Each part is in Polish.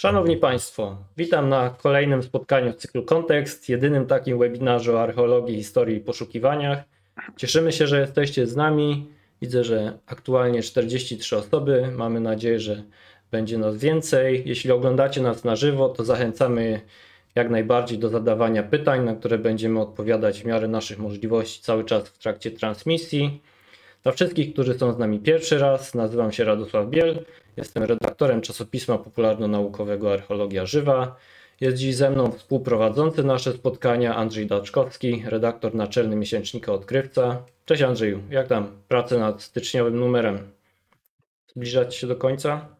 Szanowni Państwo, witam na kolejnym spotkaniu w cyklu Kontekst, jedynym takim webinarze o archeologii, historii i poszukiwaniach. Cieszymy się, że jesteście z nami. Widzę, że aktualnie 43 osoby. Mamy nadzieję, że będzie nas więcej. Jeśli oglądacie nas na żywo, to zachęcamy jak najbardziej do zadawania pytań, na które będziemy odpowiadać w miarę naszych możliwości cały czas w trakcie transmisji. Dla wszystkich, którzy są z nami pierwszy raz, nazywam się Radosław Biel, jestem redaktorem czasopisma popularno-naukowego Archeologia Żywa. Jest dziś ze mną współprowadzący nasze spotkania Andrzej Daczkowski, redaktor naczelny miesięcznika Odkrywca. Cześć Andrzeju, jak tam prace nad styczniowym numerem? Zbliżać się do końca?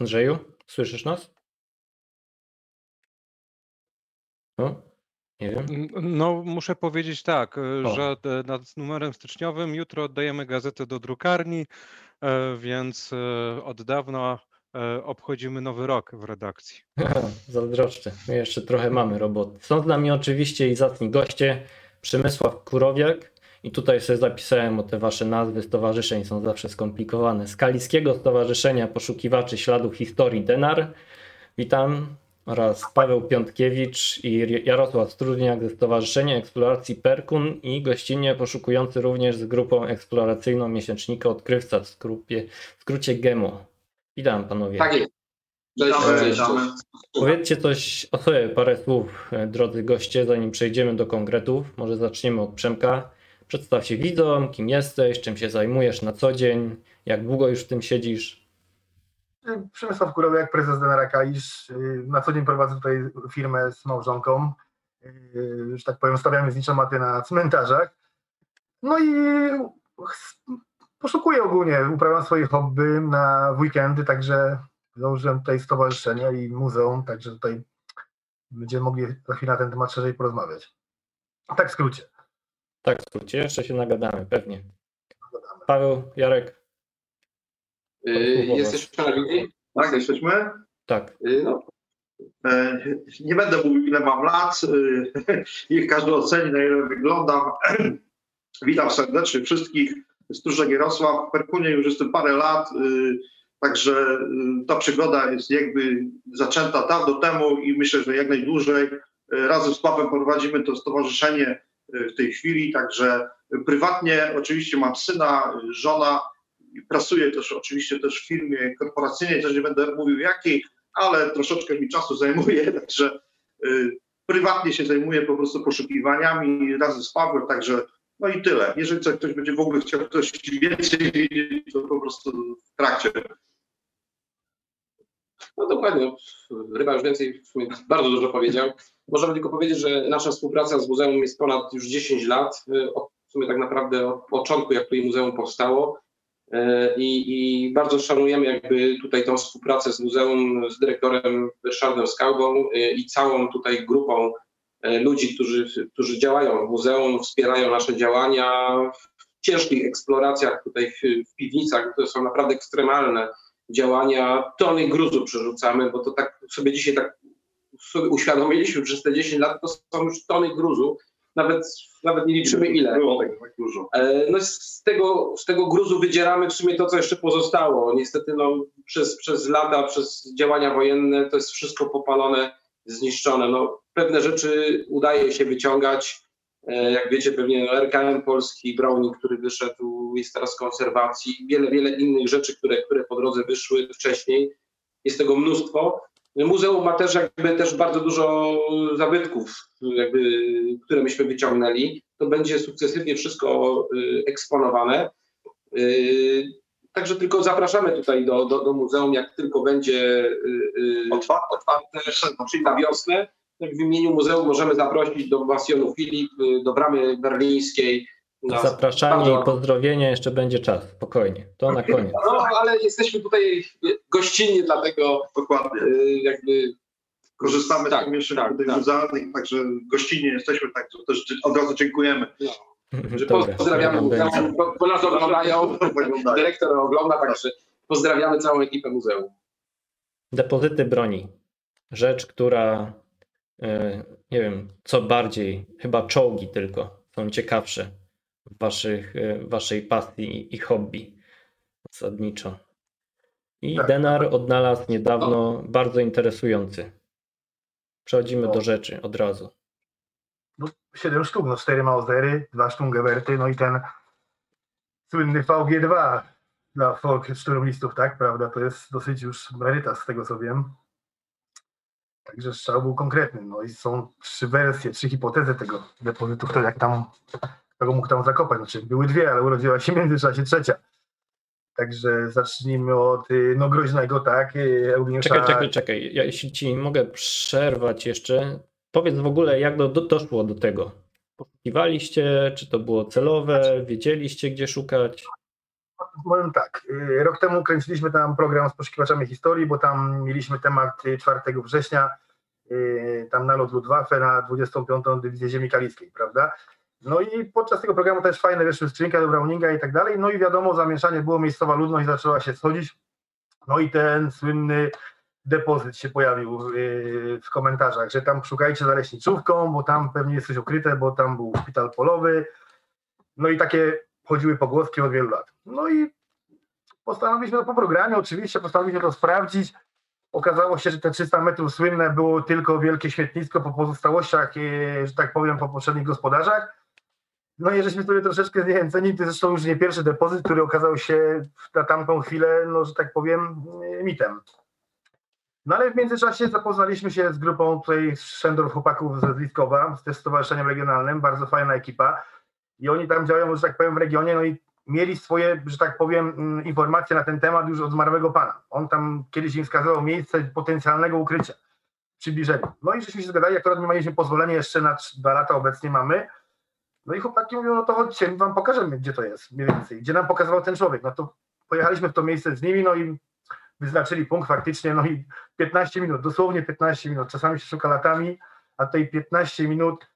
Andrzeju, słyszysz nas? No, nie wiem. No, muszę powiedzieć tak, e, O. że e, nad numerem styczniowym jutro oddajemy gazetę do drukarni, e, więc od dawna obchodzimy nowy rok w redakcji. Zazdroszczę. My jeszcze trochę mamy roboty. Są z nami oczywiście i zacni goście. Przemysław Kurowiak. I tutaj sobie zapisałem, bo te wasze nazwy stowarzyszeń są zawsze skomplikowane. Z Kaliskiego Stowarzyszenia Poszukiwaczy Śladów Historii Denar. Witam. Oraz Paweł Piątkiewicz i Jarosław Strudniak ze Stowarzyszenia Eksploracji Perkun i gościnnie poszukujący również z grupą eksploracyjną miesięcznika Odkrywca w skrócie, w skrócie GEMO. Witam panowie. Tak jest. Cześć, cześć. Powiedzcie coś o sobie, parę słów, e, drodzy goście, zanim przejdziemy do konkretów. Może zaczniemy od Przemka. Przedstaw się widzom, kim jesteś, czym się zajmujesz na co dzień, jak długo już w tym siedzisz. Przemysław Kurowiak, prezes Denara Kaisz. Y, Na co dzień prowadzę tutaj firmę z małżonką. Y, Że tak powiem, stawiamy zniczomaty na cmentarzach. No i poszukuję ogólnie, uprawiam swoje hobby na weekendy, także założyłem tutaj stowarzyszenie i muzeum, także tutaj będziemy mogli za chwilę na ten temat szerzej porozmawiać. Tak w skrócie. Tak, w skrócie, jeszcze się nagadamy, pewnie. Paweł, Jarek, Y, Jesteśmy na linii? Tak, jesteśmy. tak. Y, No, E, Nie będę mówił, ile mam lat. e, Niech każdy oceni, na ile wyglądam. Witam serdecznie wszystkich. Stróżek Jarosław. W Perkunie już jestem parę lat, e, także ta przygoda jest jakby zaczęta dawno temu i myślę, że jak najdłużej. Razem z Pawłem prowadzimy to stowarzyszenie w tej chwili, także prywatnie oczywiście mam syna, żona, pracuję też oczywiście też w firmie korporacyjnej, też nie będę mówił jakiej, ale troszeczkę mi czasu zajmuje, także y, prywatnie się zajmuję po prostu poszukiwaniami razem z Pawłem, także no i tyle. Jeżeli ktoś będzie w ogóle chciał coś więcej to po prostu w trakcie. no dokładnie. Ryba już więcej bardzo dużo powiedział. Możemy tylko powiedzieć, że nasza współpraca z muzeum jest ponad już 10 lat. y, w sumie tak naprawdę od początku, jak tutaj muzeum powstało. Y, I, I bardzo szanujemy jakby tutaj tą współpracę z muzeum, z dyrektorem Ryszardem Skałbą y, i całą tutaj grupą y, ludzi, którzy, którzy działają w muzeum, wspierają nasze działania w ciężkich eksploracjach tutaj w, w piwnicach, które są naprawdę ekstremalne działania, tony gruzu przerzucamy, bo to tak sobie dzisiaj tak sobie uświadomiliśmy przez te 10 lat, to są już tony gruzu, nawet, nawet nie liczymy ile. Było tego tak dużo. E, No z tego, z tego gruzu wydzieramy w sumie to, co jeszcze pozostało. Niestety no, przez, przez lata, przez działania wojenne to jest wszystko popalone, zniszczone. No, pewne rzeczy udaje się wyciągać. E, Jak wiecie, pewnie no, RKM Polski, Browning, który wyszedł, jest teraz w konserwacji, wiele, wiele innych rzeczy, które, które po drodze wyszły wcześniej. Jest tego mnóstwo. Muzeum ma też jakby też bardzo dużo zabytków, jakby, które myśmy wyciągnęli. To będzie sukcesywnie wszystko y, eksponowane. Y, Także tylko zapraszamy tutaj do, do, do muzeum, jak tylko będzie y, y, Otwarte. otwarte, czyli na wiosnę. Tak w imieniu muzeum możemy zaprosić do Basjonu Filip, y, do Bramy Berlińskiej. Na- Zapraszanie bardzo- i pozdrowienie, jeszcze będzie czas, spokojnie. To na koniec. No, ale jesteśmy tutaj gościnni, dlatego Dokładnie. y, jakby Korzystamy Tak, z pomieszczeń tak, tak. muzealnych, także gościnnie jesteśmy, także też od razu dziękujemy. że Dobra, pozdrawiamy bo, nas oglądają, Wyglądają. dyrektor ogląda, także pozdrawiamy całą ekipę muzeum. Depozyty broni. Rzecz, która e, nie wiem, co bardziej, chyba czołgi tylko są ciekawsze. Waszych, e, waszej pasji i hobby zasadniczo. I Tak. Denar odnalazł niedawno bardzo interesujący. Przechodzimy No. do rzeczy od razu. no, 7 sztuk, no 4 Mausery, 2 Stungewerty, no i ten słynny VG2 dla folk szturmistów, tak, prawda, to jest dosyć już rarytas z tego co wiem. Także strzał był konkretny, no i są trzy wersje, trzy hipotezy tego depozytu, kto jak tam, kto go mógł tam zakopać, znaczy były dwie, ale urodziła się w międzyczasie trzecia. Także zacznijmy od y, no groźnego, tak, y, Eugeniusza Czekaj, czekaj, czekaj. Ja, jeśli ci mogę przerwać jeszcze, powiedz w ogóle, jak do, do, doszło do tego. Poszukiwaliście, czy to było celowe, wiedzieliście, gdzie szukać? Powiem tak, y, rok temu kręciliśmy tam program z poszukiwaczami historii, bo tam mieliśmy temat y, 4 września, tam nalot Luftwaffe na 25. Dywizję Ziemi Kaliskiej, prawda? No i podczas tego programu też fajne wyszły skrzynka do Browninga i tak dalej, no i wiadomo, zamieszanie było, miejscowa ludność zaczęła się schodzić, no i ten słynny depozyt się pojawił y, w komentarzach, że tam szukajcie za leśniczówką, bo tam pewnie jest coś ukryte, bo tam był szpital polowy, no i takie chodziły pogłoski od wielu lat. No i postanowiliśmy to po programie, oczywiście postanowiliśmy to sprawdzić. Okazało się, że te 300 metrów słynne było tylko wielkie śmietnisko po pozostałościach, e, że tak powiem, po poprzednich gospodarzach. No i żeśmy sobie troszeczkę zniechęceni, to zresztą już nie pierwszy depozyt, który okazał się na tamtą chwilę, no że tak powiem, mitem. No ale w międzyczasie zapoznaliśmy się z grupą tutaj Szendor chłopaków ze Zliskowa, z też stowarzyszeniem regionalnym, bardzo fajna ekipa i oni tam działają, że tak powiem, w regionie, no i mieli swoje, że tak powiem, mm, informacje na ten temat już od zmarłego pana. On tam kiedyś im wskazywał miejsce potencjalnego ukrycia, przybliżenia. No i żeśmy się zgadali, akurat my mieliśmy pozwolenie jeszcze na dwa lata, obecnie mamy. No i chłopaki mówią, no to chodźcie, my wam pokażemy, gdzie to jest mniej więcej, gdzie nam pokazywał ten człowiek. No to pojechaliśmy w to miejsce z nimi, no i wyznaczyli punkt faktycznie, no i 15 minut, dosłownie 15 minut, czasami się szuka latami, a tutaj 15 minut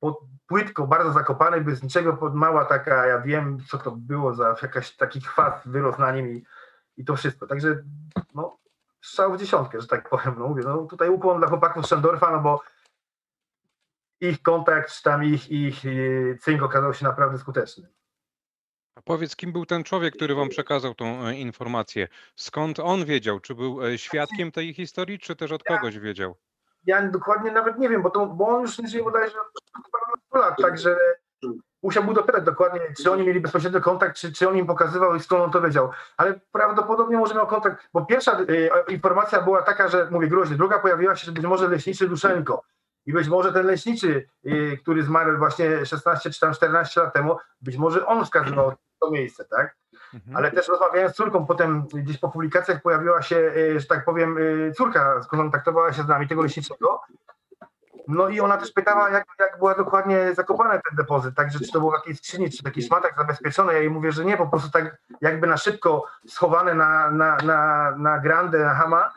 pod, płytko, bardzo zakopany, bez niczego, pod mała taka, ja wiem, co to było za jakaś taki chwast wyrósł na nim i, i to wszystko. Także no, strzał w dziesiątkę, że tak powiem. No mówię, no tutaj ukłon dla chłopaków Szendorfa, no bo ich kontakt, czy tam ich, ich yy, cynk okazał się naprawdę skuteczny. A powiedz, kim był ten człowiek, który wam przekazał tą e, informację? Skąd on wiedział? Czy był e, świadkiem tej historii, czy też od kogoś wiedział? Ja dokładnie nawet nie wiem, bo, to, bo on już nie żyje bodajże od lat, także musiałbym dopytać dokładnie, czy oni mieli bezpośredni kontakt, czy, czy on im pokazywał i skąd on to wiedział. Ale prawdopodobnie może miał kontakt, bo pierwsza y, informacja była taka, że mówię groźnie, druga pojawiła się, że być może leśniczy Duszenko. I być może ten leśniczy, y, który zmarł właśnie 16 czy tam 14 lat temu, być może on wskazywał to miejsce, tak? Mhm. Ale też rozmawiając z córką, potem gdzieś po publikacjach pojawiła się, y, że tak powiem, y, córka skontaktowała się z nami, tego leśniczego. No i ona też pytała, jak, jak była dokładnie zakopany ten depozyt, także czy to było w jakiejś skrzyni, czy w jakichś szmatach zabezpieczone. Ja jej mówię, że nie, po prostu tak jakby na szybko schowane na, na, na, na grandę, na hama.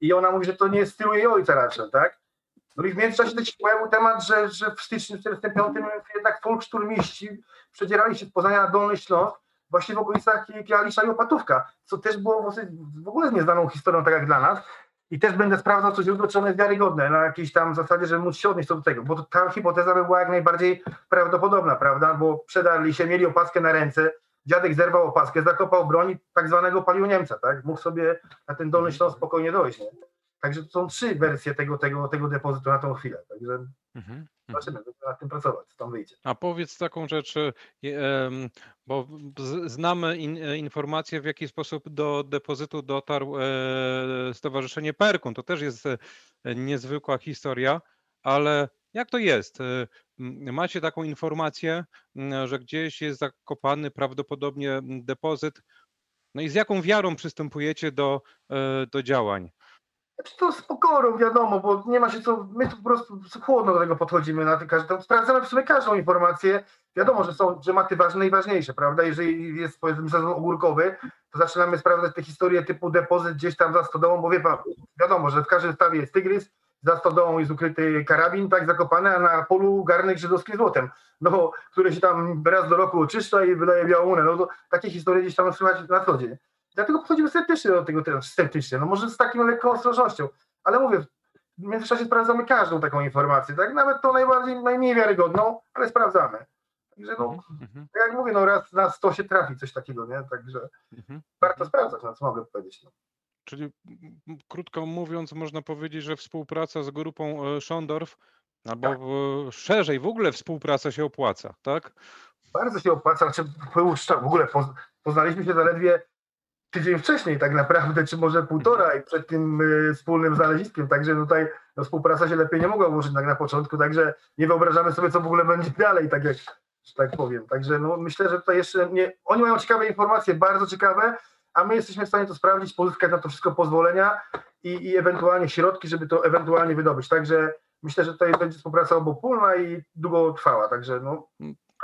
I ona mówi, że to nie jest stylu jej ojca raczej, tak? No i w międzyczasie też się pojawił temat, że, że w styczniu 1945 jednak folkszturmiści przedzierali się z Poznania na Dolny Śląsk, właśnie w okolicach Kialisza i Opatówka, co też było w ogóle nieznaną historią, tak jak dla nas. I też będę sprawdzał co źródło, czy jest wiarygodne, na jakiejś tam zasadzie, żeby móc się odnieść do tego, bo ta hipoteza by była jak najbardziej prawdopodobna, prawda, bo przedarli się, mieli opaskę na ręce, dziadek zerwał opaskę, zakopał broń tak zwanego palił Niemca, tak, mógł sobie na ten Dolny Śląsk spokojnie dojść, nie? Także to są trzy wersje tego, tego, tego depozytu na tą chwilę, także Mhm. mhm. zobaczymy, będziemy nad tym pracować, co tam wyjdzie. A powiedz taką rzecz, em, bo znamy in, e, informację, w jaki sposób do depozytu dotarł e, Stowarzyszenie Perkun. To też jest e, niezwykła historia, ale jak to jest? Macie taką informację, że gdzieś jest zakopany prawdopodobnie depozyt. No i z jaką wiarą przystępujecie do, do działań? Znaczy to z pokorą, wiadomo, bo nie ma się co, my tu po prostu chłodno do tego podchodzimy, na każdą, sprawdzamy w sumie każdą informację, wiadomo, że są tematy ważne i ważniejsze, prawda, jeżeli jest powiedzmy sezon ogórkowy, to zaczynamy sprawdzać te historie typu depozyt gdzieś tam za stodołą, bo wie pan, wiadomo, że w każdym stawie jest tygrys, za stodołą jest ukryty karabin, tak zakopany, a na polu garnek żydowski złotem, no, który się tam raz do roku oczyszcza i wydaje białunę, no to takie historie gdzieś tam słychać na co dzień. Dlatego podchodzimy sceptycznie do tego teraz, sceptycznie, no może z taką lekką ostrożnością, ale mówię, w międzyczasie sprawdzamy każdą taką informację, tak? Nawet tą najbardziej, najmniej wiarygodną, ale sprawdzamy. Także no, Mhm, tak jak mówię, no raz na 100 się trafi coś takiego, nie? Także mhm. warto sprawdzać, no co mogę powiedzieć. No. Czyli krótko mówiąc, można powiedzieć, że współpraca z grupą e, Schondorf, albo Tak. w, szerzej w ogóle współpraca się opłaca, tak? Bardzo się opłaca, znaczy w ogóle poz, poznaliśmy się zaledwie tydzień wcześniej tak naprawdę, czy może półtora i przed tym y, wspólnym znaleziskiem, także tutaj no, współpraca się lepiej nie mogła ułożyć tak na początku, także nie wyobrażamy sobie, co w ogóle będzie dalej, tak jak że tak powiem. Także no, myślę, że tutaj jeszcze nie, oni mają ciekawe informacje, bardzo ciekawe, a my jesteśmy w stanie to sprawdzić, pozyskać na to wszystko pozwolenia i, i ewentualnie środki, żeby to ewentualnie wydobyć. Także myślę, że tutaj będzie współpraca obopólna i długotrwała, także no,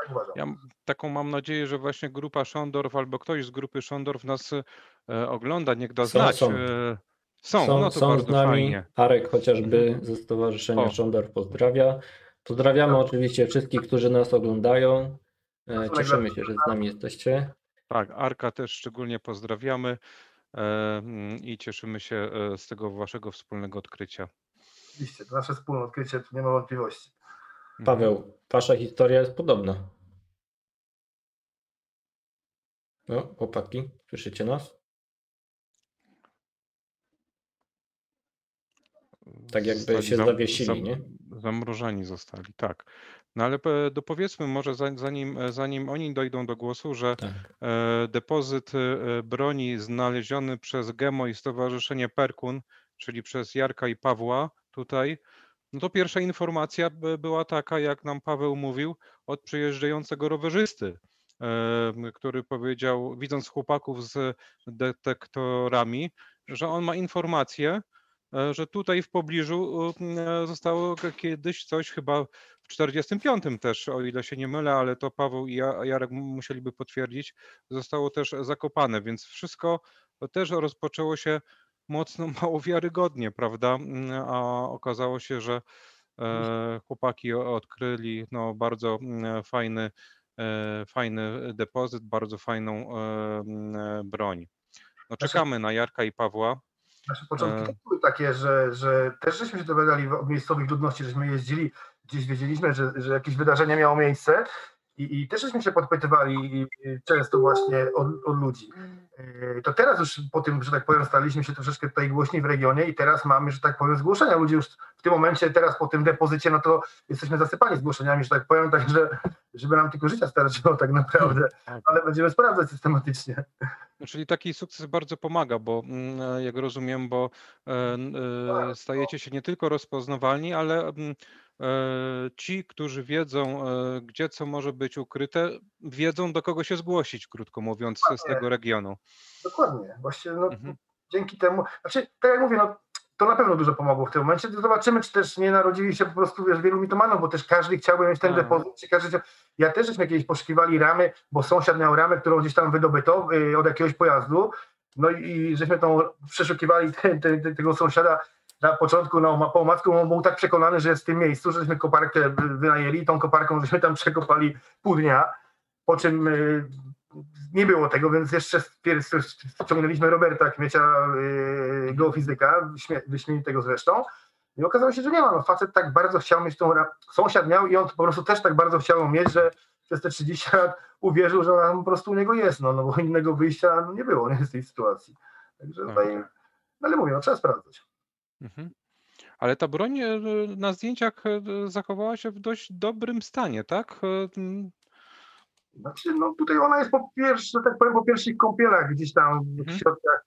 tak uważam. Ja taką mam nadzieję, że właśnie grupa Schondorf albo ktoś z grupy Schondorf nas e, ogląda, niech da Są, znać. są. e, Są, Są, no to są bardzo z nami. fajnie. Arek chociażby ze Stowarzyszenia O. Szondor pozdrawia. Pozdrawiamy oczywiście wszystkich, którzy nas oglądają. E, Cieszymy się, że z nami jesteście. Tak, Arka też szczególnie pozdrawiamy e, mm, i cieszymy się e, z tego waszego wspólnego odkrycia. Oczywiście, to nasze wspólne odkrycie, tu nie ma wątpliwości. Mhm. Paweł, wasza historia jest podobna. No, chłopaki, słyszycie nas? Tak jakby Zostali się zawiesili, zam- nie? Zamrożeni zostali, tak. No ale dopowiedzmy może za- zanim, zanim oni dojdą do głosu, że Tak. e, depozyt e, broni znaleziony przez GEMO i Stowarzyszenie Perkun, czyli przez Jarka i Pawła tutaj, no to pierwsza informacja by- była taka, jak nam Paweł mówił, od przyjeżdżającego rowerzysty, który powiedział, widząc chłopaków z detektorami, że on ma informację, e, że tutaj w pobliżu e, zostało kiedyś coś chyba w 45 też, o ile się nie mylę, ale to Paweł i Ja- Jarek musieliby potwierdzić, zostało też zakopane, więc wszystko też rozpoczęło się mocno mało wiarygodnie, prawda? A okazało się, że e, chłopaki odkryli no, bardzo fajny, fajny depozyt, bardzo fajną e, e, broń. No, czekamy na Jarka i Pawła. Nasze początki E. były takie, że, że też żeśmy się dowiadali od miejscowych ludności, żeśmy jeździli, gdzieś wiedzieliśmy, że, że jakieś wydarzenie miało miejsce i, i też żeśmy się podpytywali często właśnie od, od ludzi. E, To teraz już po tym, że tak powiem, staliśmy się troszeczkę tutaj głośni w regionie i teraz mamy, że tak powiem, zgłoszenia. Ludzie już w tym momencie, teraz po tym depozycie, no to jesteśmy zasypani zgłoszeniami, że tak powiem, także żeby nam tylko życia starczyło tak naprawdę, Tak. ale będziemy sprawdzać systematycznie. No, Czyli taki sukces bardzo pomaga, bo mm, e, jak rozumiem, bo e, e, stajecie się nie tylko rozpoznawalni, ale mm, ci, którzy wiedzą, gdzie co może być ukryte, wiedzą do kogo się zgłosić, krótko mówiąc, z Dokładnie. tego regionu. Dokładnie, właśnie no, Mhm. dzięki temu, znaczy tak jak mówię, no, to na pewno dużo pomogło w tym momencie. Zobaczymy, czy też nie narodzili się po prostu wiesz, wielu mitomanów, bo też każdy chciałby mieć ten Tak. depozyt, czy każdy chciał... Ja też żeśmy kiedyś poszukiwali ramy, bo sąsiad miał ramę, którą gdzieś tam wydobyto y, od jakiegoś pojazdu, no i, i żeśmy tą przeszukiwali te, te, te, tego sąsiada na początku, no, po omacku, on był tak przekonany, że jest w tym miejscu, że żeśmy koparkę wy- wynajęli, tą koparką żeśmy tam przekopali pół dnia, po czym y, nie było tego, więc jeszcze ściągnęliśmy Roberta Kmiecia, yy, geofizyka, śmie- wyśmienitego zresztą. I okazało się, że nie ma. No, facet tak bardzo chciał mieć tą. Sąsiad miał i on po prostu też tak bardzo chciał mieć, że przez te 30 lat uwierzył, że ona po prostu u niego jest. No, no bo innego wyjścia nie było nie, z tej sytuacji. Także Tak. tutaj. No ale mówię, no, trzeba sprawdzać. Mhm. Ale ta broń e, na zdjęciach e, zachowała się w dość dobrym stanie, tak? Mm, Znaczy, no tutaj ona jest po pierwsze, tak powiem, po pierwszych kąpielach gdzieś tam w Mhm. środkach.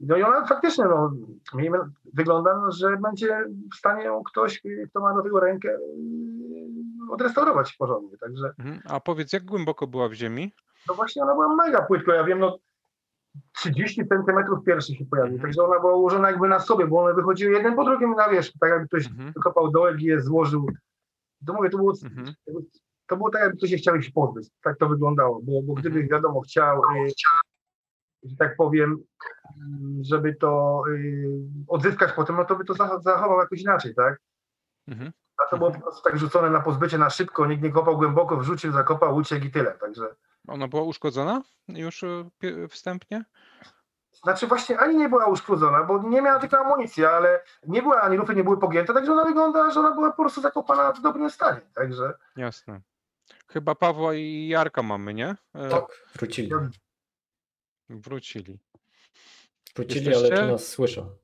No i ona faktycznie, no, miejmy, wygląda, no, że będzie w stanie ją ktoś, kto ma do tego rękę, yy, odrestaurować porządnie. Także mhm. A powiedz, jak głęboko była w ziemi? no właśnie ona była mega płytko. Ja wiem, no 30 centymetrów pierwszy się pojawił. Mhm. Także ona była ułożona jakby na sobie, bo one wychodziły jeden po drugim na wierzch, tak jakby ktoś Mhm. wykopał dołek i je złożył. To mówię, to było, Mhm. To było tak, jakby ktoś się chciał ich pozbyć. Tak to wyglądało, bo, bo gdyby Mhm. wiadomo chciał, y, że tak powiem, żeby to y, odzyskać potem, no to by to zach- zachował jakoś inaczej, tak? Mhm. A to było po prostu tak rzucone na pozbycie na szybko, nikt nie kopał głęboko, wrzucił, zakopał, uciekł i tyle. Także Ona była uszkodzona już pie- wstępnie? Znaczy właśnie ani nie była uszkodzona, bo nie miała tylko amunicji, ale nie była ani lufy, nie były pogięte, także ona wygląda, że ona była po prostu zakopana w dobrym stanie. Także Jasne. Chyba Pawła i Jarka mamy, nie? E, Tak, wrócili. Wrócili. Wrócili, Jesteście? ale czy nas słyszą?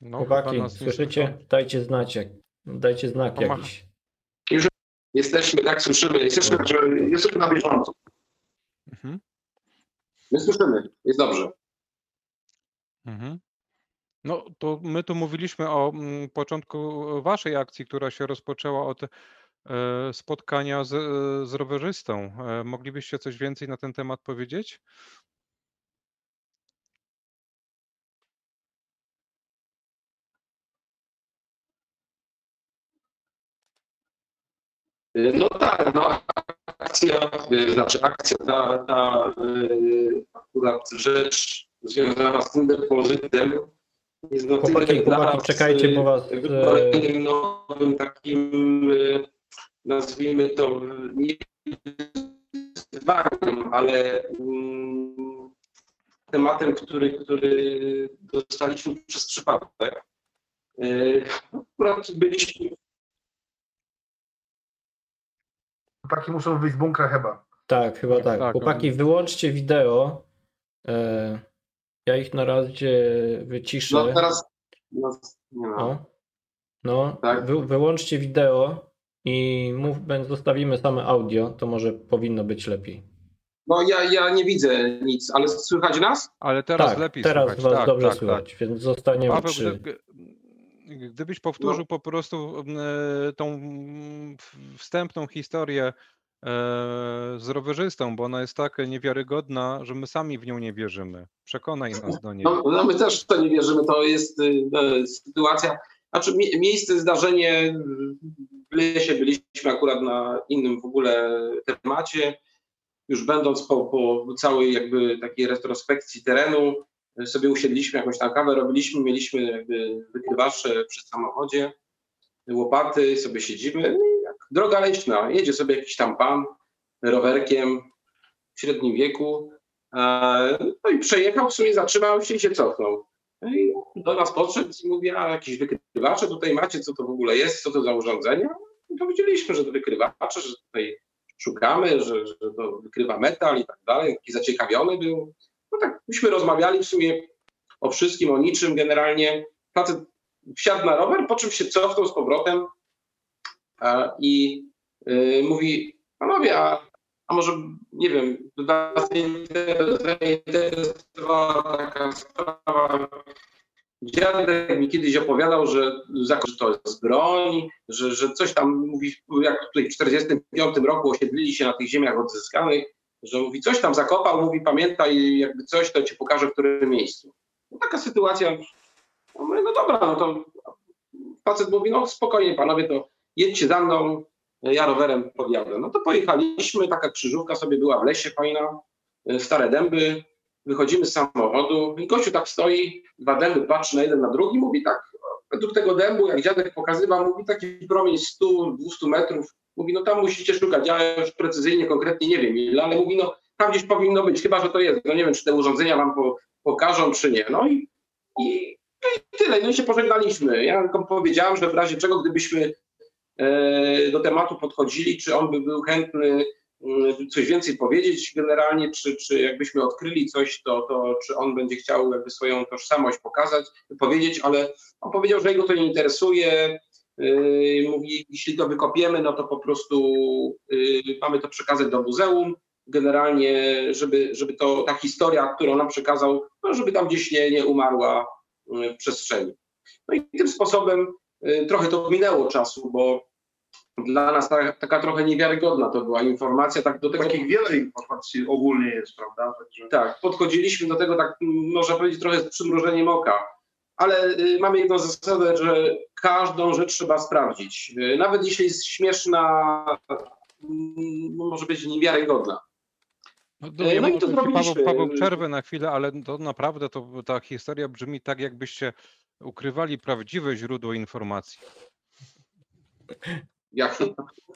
No, Chłopaki, nas nie słyszycie? słyszą. Dajcie znać, jak, dajcie znak Pomacha. jakiś. Jesteśmy, tak słyszymy. Jesteśmy, Że jesteśmy na bieżąco. Mhm. my słyszymy, jest dobrze. Mhm. No to my tu mówiliśmy o mm, początku waszej akcji, która się rozpoczęła od e, spotkania z, e, z rowerzystą. E, Moglibyście coś więcej na ten temat powiedzieć? No tak, no akcja, znaczy akcja, ta, ta akurat rzecz związana z tym depozytem jest na tyle Chłopaki, chłopaki, czekajcie, bo was, wyzwaniem nowym takim, y, nazwijmy to, nie wyzwaniem, ale mm, tematem, który, który dostaliśmy przez przypadek. Y, Akurat byliśmy Chłopaki muszą wyjść z bunkra chyba. Tak, chyba tak. Tak, Chłopaki, oni- wyłączcie wideo. E, ja ich na razie wyciszę. No teraz no, nie ma. O. No, Tak. wy, wyłączcie wideo i mów, zostawimy same audio, to może powinno być lepiej. No ja, ja nie widzę nic, ale słychać nas? Ale teraz tak, lepiej teraz słychać. was tak, dobrze tak, słychać, więc zostaniemy Paweł, przy... gdy, gdybyś powtórzył po prostu e, tą mm, wstępną historię z rowerzystą, bo ona jest tak niewiarygodna, że my sami w nią nie wierzymy. Przekonaj nas do niej. No, no my też w to nie wierzymy, to jest y, e, sytuacja, znaczy mie- miejsce, zdarzenie, w lesie byliśmy akurat na innym w ogóle temacie, już będąc po, po całej jakby takiej retrospekcji terenu, y, sobie usiedliśmy, jakąś tam kawę robiliśmy, mieliśmy jakby wykrywacze przy samochodzie, łopaty, sobie siedzimy, droga leśna, jedzie sobie jakiś tam pan rowerkiem w średnim wieku, E, No i przejechał, w sumie zatrzymał się i się cofnął. No i do nas podszedł i mówi, a jakieś wykrywacze tutaj macie, co to w ogóle jest, co to za urządzenie? I powiedzieliśmy, że to wykrywacze, że tutaj szukamy, że, że to wykrywa metal i tak dalej. Taki zaciekawiony był. No tak, myśmy rozmawiali w sumie o wszystkim, o niczym generalnie. Facet wsiadł na rower, po czym się cofnął z powrotem i y, mówi, panowie, a a może, nie wiem, was zainteresowała taka sprawa. Dziadek mi kiedyś opowiadał, że, że to jest broń, że, że coś tam mówi, jak tutaj w 1945 roku osiedlili się na tych ziemiach odzyskanych, że mówi, coś tam zakopał, mówi, pamiętaj, jakby coś, to ci pokażę, w którym miejscu. No, taka sytuacja. No, mówię, no dobra, no to facet mówi, no spokojnie panowie, to jedźcie za mną, ja rowerem podjadę. No to pojechaliśmy, taka krzyżówka sobie była w lesie fajna, y, stare dęby, wychodzimy z samochodu i gościu tak stoi, dwa dęby, patrzy na jeden na drugi, mówi tak, według tego dębu, jak dziadek pokazywał, mówi taki promień 100-200 metrów, mówi no tam musicie szukać, ja już precyzyjnie, konkretnie nie wiem ile, ale mówi no tam gdzieś powinno być, chyba że to jest, no nie wiem czy te urządzenia wam po, pokażą czy nie, no i, i, no i tyle, no i się pożegnaliśmy. Ja powiedziałem, że w razie czego gdybyśmy e, do tematu podchodzili, czy on by był chętny mm, coś więcej powiedzieć generalnie, czy, czy jakbyśmy odkryli coś, to, to czy on będzie chciał jakby swoją tożsamość pokazać, powiedzieć, ale on powiedział, że jego to nie interesuje. Yy, Mówi, jeśli to wykopiemy, no to po prostu yy, mamy to przekazać do muzeum. Generalnie, żeby, żeby to ta historia, którą nam przekazał, no żeby tam gdzieś nie, nie umarła w przestrzeni. No i tym sposobem trochę to minęło czasu, bo dla nas ta, taka trochę niewiarygodna to była informacja. Tak do tego Takich wiele informacji ogólnie jest, prawda? Także... tak, podchodziliśmy do tego tak, można powiedzieć, trochę z przymrużeniem oka. Ale y, mamy jedną zasadę, że każdą rzecz trzeba sprawdzić. Y, nawet jeśli jest śmieszna, mm, może być niewiarygodna. No, no i to zrobiliśmy. Paweł, Paweł przerwę na chwilę, ale to naprawdę to, ta historia brzmi tak, jakbyście ukrywali prawdziwe źródło informacji.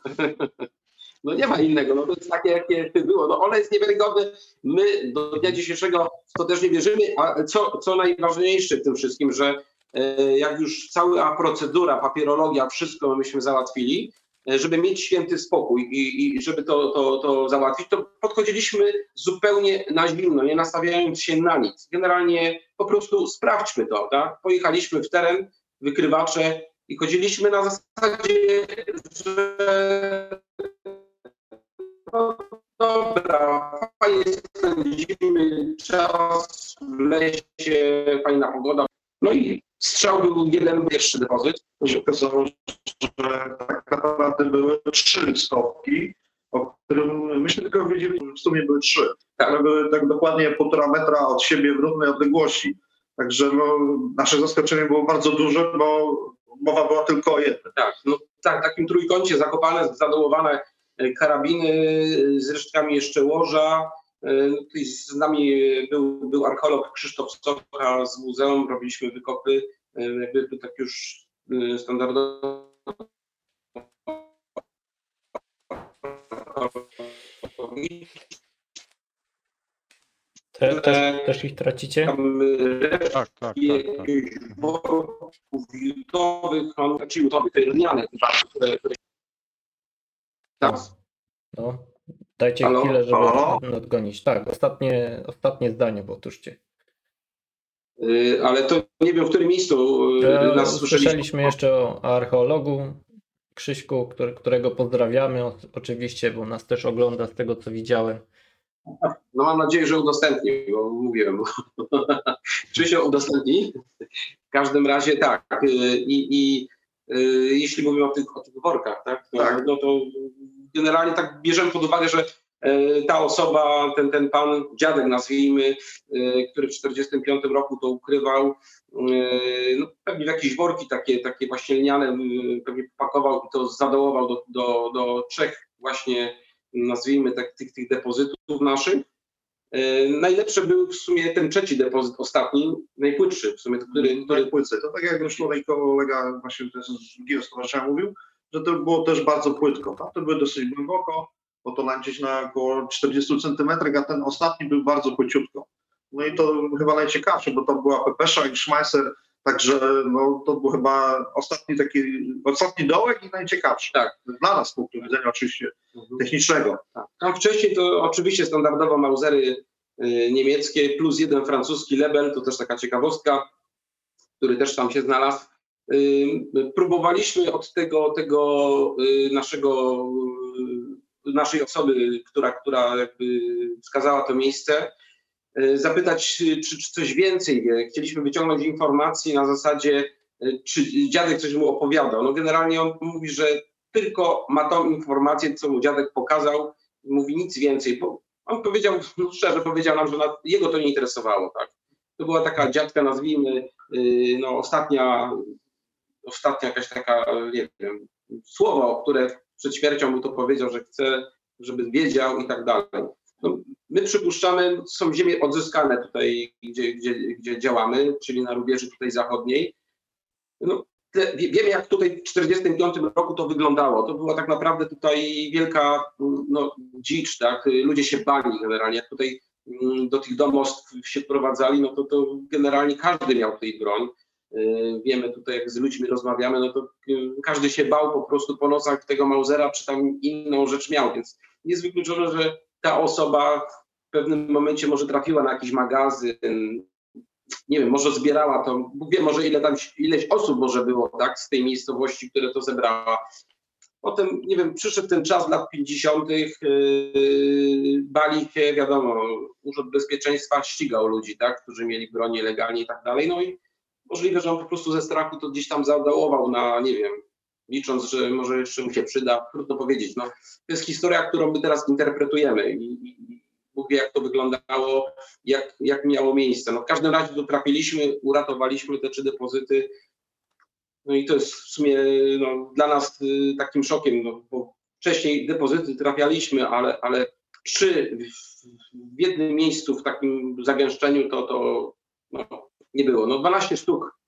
No nie ma innego, no to jest takie, jakie było. No one jest niewiarygodne. My do dnia dzisiejszego to też nie wierzymy, a co, co najważniejsze w tym wszystkim, że e, jak już cała procedura, papierologia, wszystko myśmy załatwili, żeby mieć święty spokój i, i żeby to, to, to załatwić, to podchodziliśmy zupełnie na zimno, nie nastawiając się na nic. Generalnie po prostu sprawdźmy to, tak? Pojechaliśmy w teren, wykrywacze i chodziliśmy na zasadzie, że no dobra, fajnie spędzimy czas w lesie, fajna pogoda. No i strzał był jeden pierwszy depozyt. Się okazało, że tak naprawdę były trzy stopki, o którym myśmy tylko wiedzieli, że w sumie były trzy. Tak. Ale były tak dokładnie półtora metra od siebie w równej odległości. Także no, nasze zaskoczenie było bardzo duże, bo mowa była tylko o jednym. Tak, no tak, w takim trójkącie zakopane, zadołowane e, karabiny e, z resztkami jeszcze łoża. Tutaj z nami był, był archeolog Krzysztof Socha z muzeum, robiliśmy wykopy, e, jakby to tak już e, standardowo. Te, też, też ich tracicie? Tam e, Tak, tak, tak. tak. jakichś worków jutowych, no, znaczy jutowych, te lniane które, które... Tam. No. Dajcie Halo? chwilę, żeby Halo? nadgonić. Tak, ostatnie, ostatnie zdanie, bo tużcie. Y, Ale to nie wiem, w którym miejscu y, E, nas Usłyszeliśmy słyszeliśmy. jeszcze o archeologu Krzyśku, który, którego pozdrawiamy o- oczywiście, bo nas też ogląda z tego co widziałem. No mam nadzieję, że udostępni, bo mówiłem. Czy się udostępni? W każdym razie tak. y, I, i y, jeśli mówimy o tych, o tych workach, tak, to, Tak. no to generalnie tak bierzemy pod uwagę, że y, ta osoba, ten, ten pan, dziadek nazwijmy, y, który w 1945 roku to ukrywał, y, no, pewnie w jakieś worki takie, takie właśnie lniane pewnie pakował i to zadołował do, do, do trzech właśnie nazwijmy tak, tych, tych depozytów naszych. E, Najlepszy był w sumie ten trzeci depozyt, ostatni, najpłytszy w sumie, który, który płytce. To tak jak już kolega właśnie z drugiego stowarzyszenia mówił, że to było też bardzo płytko. Tamte były dosyć głęboko, bo to gdzieś na około 40 centymetrach, a ten ostatni był bardzo płyciutko. No i to chyba najciekawsze, bo to była Pepesza i Schmeisser, także no, to był chyba ostatni taki, ostatni dołek i najciekawszy. Tak. Dla nas z punktu widzenia oczywiście technicznego. Tak. Tam wcześniej to oczywiście standardowo Mausery y, niemieckie plus jeden francuski Lebel, to też taka ciekawostka, który też tam się znalazł. Próbowaliśmy od tego, tego y, naszego, y, naszej osoby, która, która jakby wskazała to miejsce, y, zapytać, czy, czy coś więcej wie. Chcieliśmy wyciągnąć informacje na zasadzie, czy dziadek coś mu opowiadał. No generalnie on mówi, że tylko ma tą informację, co mu dziadek pokazał, mówi nic więcej, bo on powiedział, no szczerze powiedział nam, że jego to nie interesowało, tak. To była taka dziadka, nazwijmy, no ostatnia, ostatnia jakaś taka, nie wiem, słowo, które przed śmiercią mu to powiedział, że chce, żeby wiedział i tak dalej. No, my przypuszczamy, są ziemie odzyskane tutaj, gdzie, gdzie, gdzie działamy, czyli na rubieży tutaj zachodniej. No, te, wie- wiemy, jak tutaj w 1945 roku to wyglądało. To była tak naprawdę tutaj wielka no, dzicz, tak? Ludzie się bali generalnie. Jak tutaj mm, do tych domostw się wprowadzali, no to, to generalnie każdy miał tutaj broń. Yy, Wiemy tutaj, jak z ludźmi rozmawiamy, no to yy, każdy się bał po prostu po nocach tego Mausera, czy tam inną rzecz miał, więc jest wykluczone, że ta osoba w pewnym momencie może trafiła na jakiś magazyn, nie wiem, może zbierała to, Bóg wie może ile tam, ileś osób może było, tak, z tej miejscowości, które to zebrała. Potem, nie wiem, przyszedł ten czas lat 50., yy, bali się, wiadomo, Urząd Bezpieczeństwa ścigał ludzi, tak, którzy mieli broń nielegalnie i tak dalej, no i możliwe, że on po prostu ze strachu to gdzieś tam zadałował na, nie wiem, licząc, że może jeszcze mu się przyda, trudno powiedzieć, no. To jest historia, którą my teraz interpretujemy i, i, wie, jak to wyglądało, jak, jak miało miejsce. No w każdym razie tu trafiliśmy, uratowaliśmy te trzy depozyty. No i to jest w sumie no, dla nas y, takim szokiem, no, bo wcześniej depozyty trafialiśmy, ale, ale trzy w, w jednym miejscu w takim zagęszczeniu to, to no, nie było. No 12 sztuk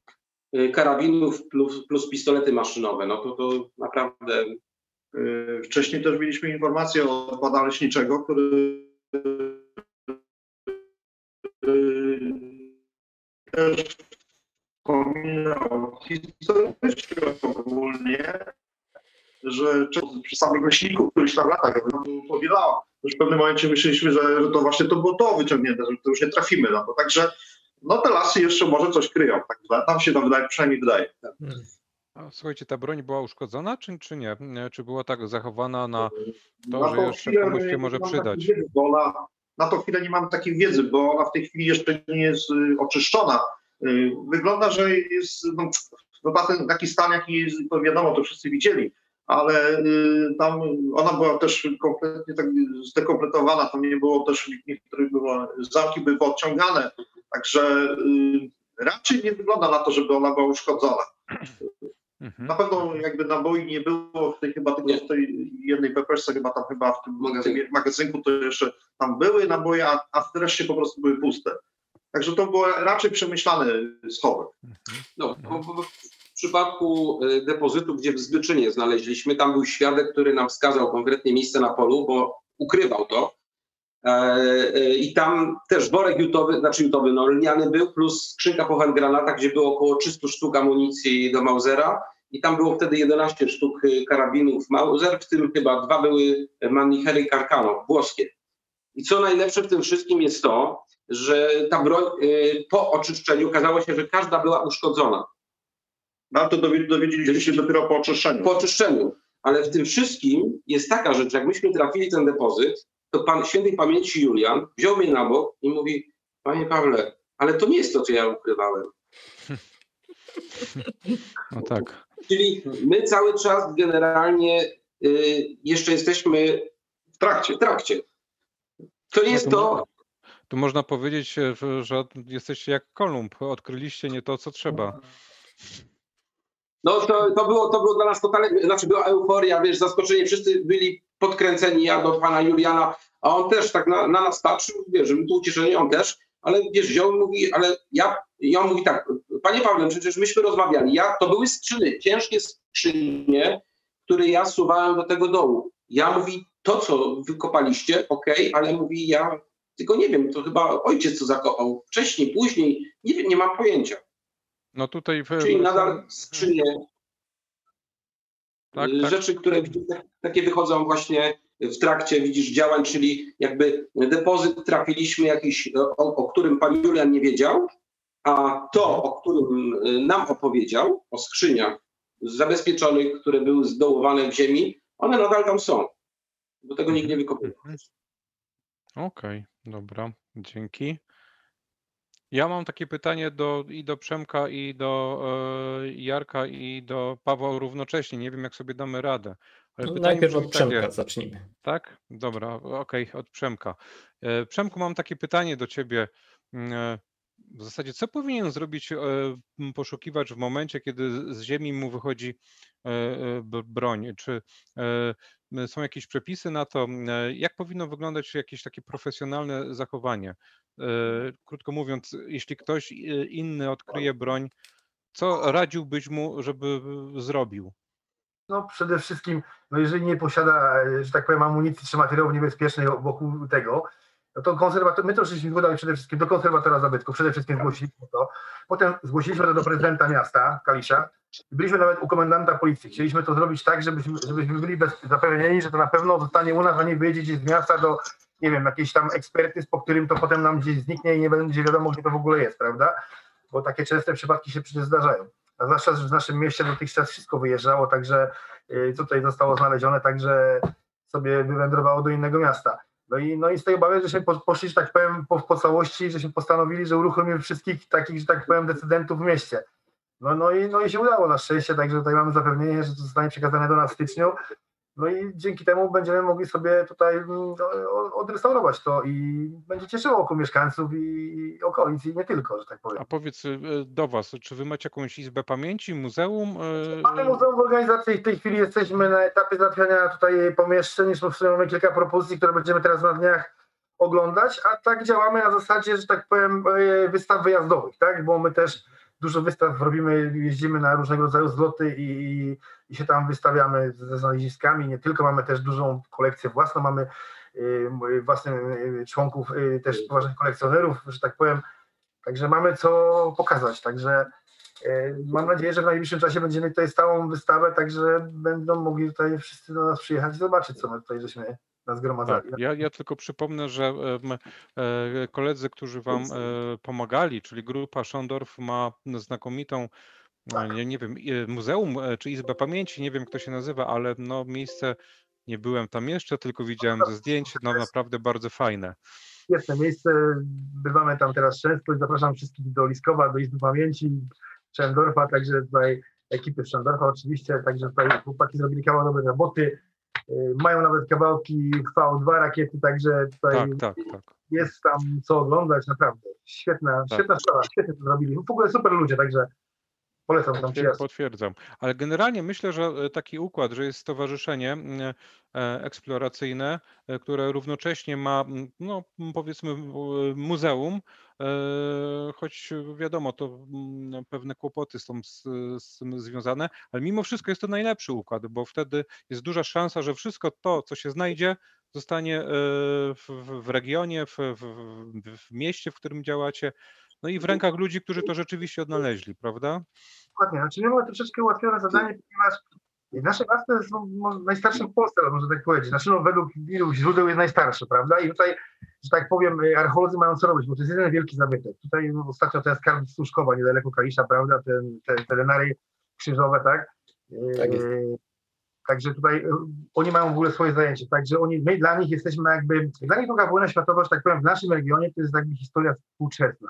y, karabinów plus, plus pistolety maszynowe, no to, to naprawdę Yy, Wcześniej też mieliśmy informację od pana leśniczego, który yy, też wspominał historycznie ogólnie, że przy samym roślinku, który się tam lata, powielała, już w pewnym momencie myśleliśmy, że, że to właśnie to było to wyciągnięte, że to już nie trafimy na to. Także no te lasy jeszcze może coś kryją, tak nam się to wydaje, przynajmniej wydaje. Hmm. A, Słuchajcie, ta broń była uszkodzona, czy, czy nie? Czy była tak zachowana na to, Na że jeszcze komuś się może przydać? Wiedzy, ona, na tą chwilę nie mam takiej wiedzy, bo ona w tej chwili jeszcze nie jest y, oczyszczona. Y, Wygląda, że jest no, no, ten taki stan, jaki jest, to wiadomo, to wszyscy widzieli, ale y, tam ona była też kompletnie tak zdekompletowana, tam nie było też niektórych było, zamki były odciągane, także y, raczej nie wygląda na to, żeby ona była uszkodzona. Mhm. Na pewno jakby naboi nie było w tej chyba tylko w tej jednej peperce, chyba tam chyba w tym Magazynku. to jeszcze tam były naboje, a, a w reszcie po prostu były puste. Także to był raczej przemyślany schowek. No, bo, bo przypadku y, depozytu, gdzie w Zbyczynie znaleźliśmy, tam był świadek, który nam wskazał konkretnie miejsce na polu, bo ukrywał to. E, e, I tam też worek jutowy, znaczy jutowy, no lniany był, plus skrzynka po handgranatach, gdzie było około 300 sztuk amunicji do Mausera. I tam było wtedy 11 sztuk y, karabinów Mauser, w tym chyba dwa były Manichery Carcano, włoskie. I co najlepsze w tym wszystkim jest to, że ta broń y, po oczyszczeniu okazało się, że każda była uszkodzona No to dowie- dowiedzieliśmy się dopiero po oczyszczeniu. po oczyszczeniu. Ale w tym wszystkim jest taka rzecz, jak myśmy trafili ten depozyt, to pan świętej pamięci Julian wziął mnie na bok i mówi, panie Pawle, ale to nie jest to, co ja ukrywałem. No tak. Czyli my cały czas generalnie y, jeszcze jesteśmy W trakcie. w trakcie. To nie jest to, Tu można powiedzieć, e, że jesteście jak Kolumb, odkryliście nie to, co trzeba. No to, to, było, to było dla nas totalnie, znaczy była euforia, wiesz, zaskoczenie, wszyscy byli podkręceni, ja do pana Juliana, a on też tak na, na nas patrzył, wiesz, my tu ucieszeni, on też, ale wiesz, wziął mówi, ale ja, i on mówi tak, panie Pawle, przecież myśmy rozmawiali, ja, to były skrzyny, ciężkie skrzynie, które ja suwałem do tego dołu. Ja mówi, to co wykopaliście, okej, ale mówi, ja tylko nie wiem, to chyba ojciec co zakopał, wcześniej, później, nie wiem, nie mam pojęcia. No tutaj... w- Czyli nadal skrzynie, Tak, tak. rzeczy, które tak- takie wychodzą właśnie w trakcie, widzisz, działań, czyli jakby depozyt trafiliśmy jakiś, o, o którym pan Julian nie wiedział, a to, o którym y, nam opowiedział, o skrzyniach zabezpieczonych, które były zdołowane w ziemi, one nadal tam są. Do tego nikt nie wykopuje. Okej, dobra, dzięki. Ja mam takie pytanie do, i do Przemka, i do e, Jarka, i do Pawła równocześnie. Nie wiem, jak sobie damy radę. Ale No, pytanie najpierw od Przemka takie, zacznijmy. tak? Dobra, okej, od Przemka. E, Przemku, mam takie pytanie do ciebie. Mm, e, W zasadzie, co powinien zrobić e, poszukiwacz w momencie, kiedy z- ziemi mu wychodzi e, e, broń? Czy są jakieś przepisy na to? Jak powinno wyglądać jakieś takie profesjonalne zachowanie? E, Krótko mówiąc, jeśli ktoś e, inny odkryje broń, co radziłbyś mu, żeby zrobił? No przede wszystkim, no jeżeli nie posiada, e, że tak powiem, amunicji czy materiałów niebezpiecznych wokół tego, no to konserwator, my to żeśmy podali przede wszystkim do konserwatora zabytków, przede wszystkim zgłosiliśmy to, potem zgłosiliśmy to do prezydenta miasta Kalisza, byliśmy nawet u komendanta policji, chcieliśmy to zrobić tak, żebyśmy, żebyśmy byli bez, zapewnieni, że to na pewno zostanie u nas, a nie wyjedzie z miasta do, nie wiem, jakiejś tam ekspertyz, po którym to potem nam gdzieś zniknie i nie będzie wiadomo, gdzie to w ogóle jest, prawda? Bo takie częste przypadki się przecież zdarzają. A zwłaszcza, że w naszym mieście dotychczas wszystko wyjeżdżało, także y, tutaj zostało znalezione, także sobie wywędrowało do innego miasta. No i, no i z tej obawy, że się po- poszli, że tak powiem, po, po całości, że się postanowili, że uruchomimy wszystkich takich, że tak powiem, decydentów w mieście. No, no, i, no i się udało na szczęście, także tutaj mamy zapewnienie, że to zostanie przekazane do nas w styczniu. No i dzięki temu będziemy mogli sobie tutaj mm, odrestaurować to i będzie cieszyło oko mieszkańców i okolic i nie tylko, że tak powiem. A powiedz e, do Was, czy Wy macie jakąś izbę pamięci, muzeum? e, Mamy muzeum w organizacji, w tej chwili jesteśmy na etapie załatwiania tutaj pomieszczeń, już w sumie mamy kilka propozycji, które będziemy teraz na dniach oglądać, a tak działamy na zasadzie, że tak powiem, e, wystaw wyjazdowych, tak, bo my też dużo wystaw robimy, jeździmy na różnego rodzaju zloty i, i, i się tam wystawiamy ze znaleziskami, nie tylko, mamy też dużą kolekcję własną, mamy y, własnych y, członków, y, też poważnych kolekcjonerów, że tak powiem, także mamy co pokazać, także E, Mam nadzieję, że w najbliższym czasie będziemy tutaj stałą wystawę, także będą mogli tutaj wszyscy do nas przyjechać i zobaczyć, co my tutaj żeśmy nazgromadzali. Tak, ja, ja tylko przypomnę, że em, e, koledzy, którzy Wam e, pomagali, czyli grupa Schondorf ma znakomitą, e, nie, nie wiem, e, muzeum e, czy Izbę Pamięci, nie wiem kto się nazywa, ale no miejsce, nie byłem tam jeszcze, tylko widziałem ze zdjęć, no naprawdę bardzo fajne. Świetne miejsce, bywamy tam teraz często i zapraszam wszystkich do Liskowa, do Izby Pamięci, Szendorfa, także tutaj ekipy Szendorfa oczywiście, także tutaj chłopaki zrobili kawał roboty, mają nawet kawałki V2 rakiety, także tutaj Tak, tak, tak. jest tam co oglądać, naprawdę. Świetna, Tak. świetna sprawa, świetnie to zrobili. W ogóle super ludzie, także polecam tam przyjazd. Potwierdzam. Ale generalnie myślę, że e, taki układ, że jest stowarzyszenie e, eksploracyjne, e, które równocześnie ma, no powiedzmy, muzeum, choć wiadomo, to pewne kłopoty są z, z tym związane, ale mimo wszystko jest to najlepszy układ, bo wtedy jest duża szansa, że wszystko to, co się znajdzie, zostanie w, w- regionie, w, w- w mieście, w którym działacie, no i w rękach ludzi, którzy to rzeczywiście odnaleźli, prawda? Dokładnie, znaczy my mamy troszeczkę ułatwione zadanie, ponieważ nasze miasto jest no, może najstarsze w Polsce, można tak powiedzieć. Znaczy no, według wielu źródeł jest najstarsze, prawda? I tutaj, że tak powiem, y, archeolodzy mają co robić, bo to jest jeden wielki zabytek. Tutaj no, ostatnio to jest skarb Służkowa, niedaleko Kalisza, prawda? Ten, te, te denary krzyżowe, tak? Tak jest. Y, Także tutaj y, oni mają w ogóle swoje zajęcie. Także oni, my dla nich jesteśmy jakby, dla nich druga wojna światowa, że tak powiem, w naszym regionie to jest jakby historia współczesna.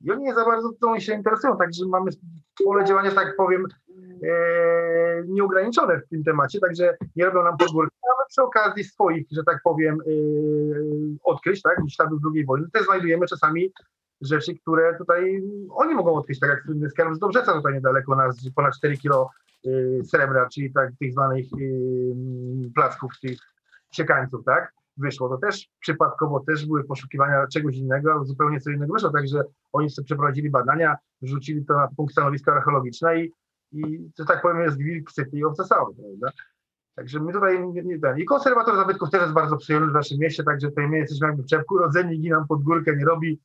I oni nie za bardzo tą się interesują, także mamy pole działania, że tak powiem, e, nieograniczone w tym temacie, także nie robią nam podgórki, ale przy okazji swoich, że tak powiem, e, odkryć, tak, śladów II wojny, też znajdujemy czasami rzeczy, które tutaj oni mogą odkryć, tak jak słynny skarb z Dobrzeca tutaj niedaleko nas, ponad 4 kilo e, srebra, czyli tak tych zwanych e, placków, tych siekańców, tak, wyszło. To też przypadkowo też były poszukiwania czegoś innego, zupełnie co innego wyszło, także oni sobie przeprowadzili badania, wrzucili to na punkt stanowiska archeologiczne i, i że tak powiem jest wilk sypie i owce całe, prawda? Także my tutaj nie, nie. I konserwator zabytków też jest bardzo przyjemny w naszym mieście, także tutaj my jesteśmy jakby w czepku rodzeni, nikt nam pod górkę nie robi.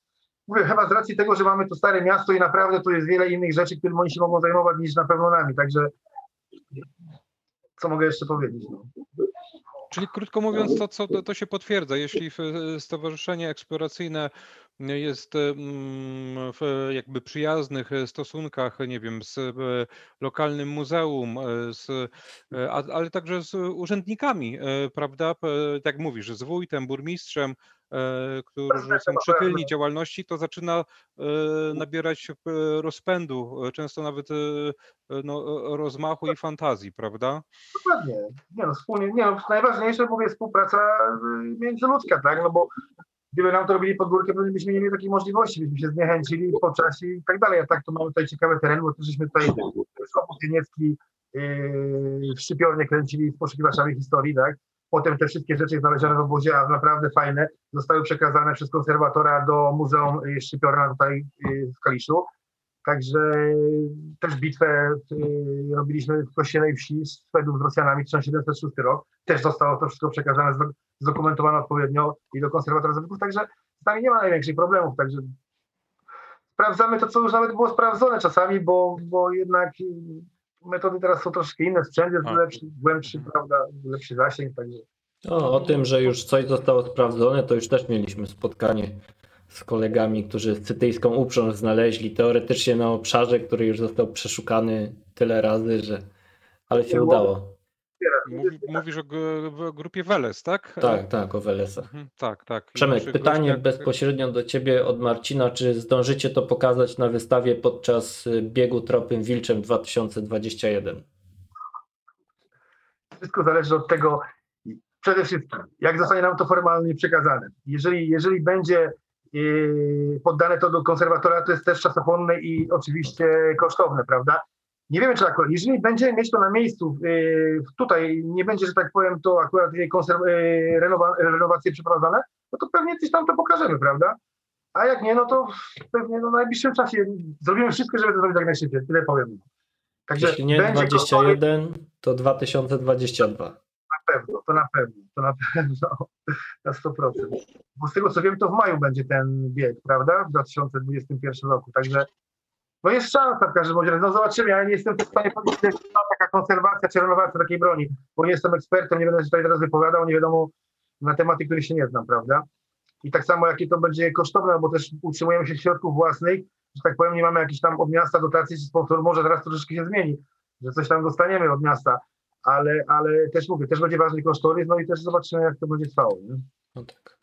Mówię, chyba z racji tego, że mamy to stare miasto i naprawdę tu jest wiele innych rzeczy, którymi oni się mogą zajmować niż na pewno nami, także co mogę jeszcze powiedzieć? No. Czyli krótko mówiąc, to, co, to, się potwierdza. Jeśli e, stowarzyszenie eksploracyjne jest mm, w jakby przyjaznych e, stosunkach, nie wiem, z e, lokalnym muzeum, e, z, e, ale także z urzędnikami, e, prawda? Tak mówisz, z wójtem, burmistrzem, e, którzy są Prezydentem przychylni działalności, to zaczyna e, nabierać e, rozpędu, e, często nawet e, no, rozmachu i fantazji, prawda? Dokładnie. Nie no, wspólnie, nie no, najważniejsze mówię współpraca międzyludzka, tak, no bo gdyby nam to robili pod górkę, pewnie byśmy nie mieli takiej możliwości, byśmy się zniechęcili po czasie i tak dalej, a tak to mamy tutaj ciekawy teren, bo żeśmy tutaj Skopus Niemiecki yy, w szczypiornie kręcili w poszukiwaczami historii, tak, potem te wszystkie rzeczy znalezione w obozie, a naprawdę fajne, zostały przekazane przez konserwatora do Muzeum Szczypiorna tutaj y, w Kaliszu, Także też bitwę y, robiliśmy w Kościelej Wsi z Szwedów z Rosjanami 1706 rok. Też zostało to wszystko przekazane, zdo- zdokumentowane odpowiednio i do konserwatora zabytków, także z nami nie ma największych problemów. Także sprawdzamy to, co już nawet było sprawdzone czasami, bo, bo jednak y, metody teraz są troszkę inne, sprzęt jest lepszy, głębszy, prawda, lepszy zasięg, także O, o tym, że już coś zostało sprawdzone, to już też mieliśmy spotkanie z kolegami, którzy cytyjską uprząż znaleźli teoretycznie na obszarze, który już został przeszukany tyle razy, że ale się udało. Mówi, mówisz o, grupie Weles, tak? Tak, tak, o Welesach. Mhm, Tak, tak. Przemek, pytanie gościach- bezpośrednio do Ciebie od Marcina. Czy zdążycie to pokazać na wystawie podczas y, biegu Tropym Wilczem 2021? wszystko zależy od tego, przede wszystkim, jak zostanie nam to formalnie przekazane. Jeżeli, jeżeli będzie yy, poddane to do konserwatora, to jest też czasochłonne i oczywiście kosztowne, prawda? Nie wiemy, czy akurat, jeżeli będzie mieć to na miejscu, yy, tutaj nie będzie, że tak powiem, to akurat jej konserw- yy, renowa- renowacje przeprowadzone, no to pewnie coś tam to pokażemy, prawda? A jak nie, no to pewnie no, w najbliższym czasie zrobimy wszystko, żeby to zrobić jak najszybciej, tyle powiem. Także Jeśli nie będzie kosztowne- 21, to 2022. na pewno, to na pewno, to na pewno, na 100%. Bo z tego co wiem, to w maju będzie ten bieg, prawda? W 2021 roku. Także no jest szansa w każdym razie. No zobaczymy, ja nie jestem w stanie powiedzieć, że taka konserwacja czy renowacja takiej broni, bo nie jestem ekspertem, nie będę się tutaj teraz wypowiadał, nie wiadomo na tematy, których się nie znam, prawda? I tak samo jakie to będzie kosztowne, bo też utrzymujemy się środków własnych, że tak powiem, nie mamy jakichś tam od miasta dotacji czy sponsorów, może teraz troszeczkę się zmieni, że coś tam dostaniemy od miasta, ale, ale też mówię, też będzie ważny kosztorys, no i też zobaczymy, jak to będzie trwało. Nie? No tak.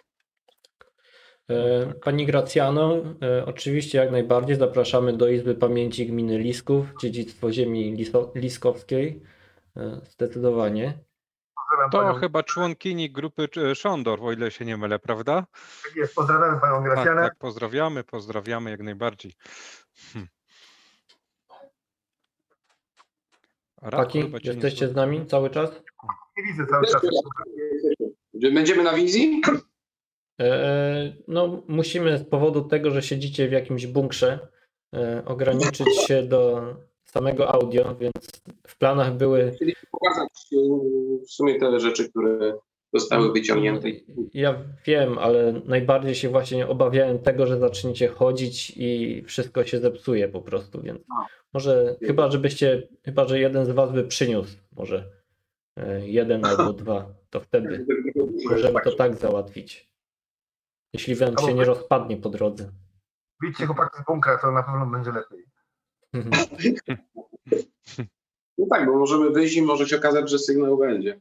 E, Pani Gracjano, e, oczywiście jak najbardziej zapraszamy do Izby Pamięci Gminy Lisków, Dziedzictwo Ziemi Liso- Liskowskiej. E, Zdecydowanie. Pozdrawiam To panią, chyba członkini grupy Szondor, o ile się nie mylę, prawda? tak jest, pozdrawiam panią Tak, Gracjanę. tak, pozdrawiamy, pozdrawiamy jak najbardziej. Hm. Nie jesteście z nami cały czas? Nie widzę cały czas. Będziemy na wizji? E, No, musimy z powodu tego, że siedzicie w jakimś bunkrze, e, ograniczyć się do samego audio, więc w planach były. Chcieliśmy pokazać e, w sumie te rzeczy, które zostały wyciągnięte. Ja wiem, ale najbardziej się właśnie obawiałem tego, że zaczniecie chodzić i wszystko się zepsuje po prostu, więc może chyba, żebyście, chyba, że jeden z was by przyniósł, może e, jeden albo dwa, to wtedy możemy to tak załatwić. Jeśli wam się nie rozpadnie po drodze. Widzicie chłopaki z bunkra, to na pewno będzie lepiej. No tak, bo możemy wyjść i może się okazać, że sygnał będzie.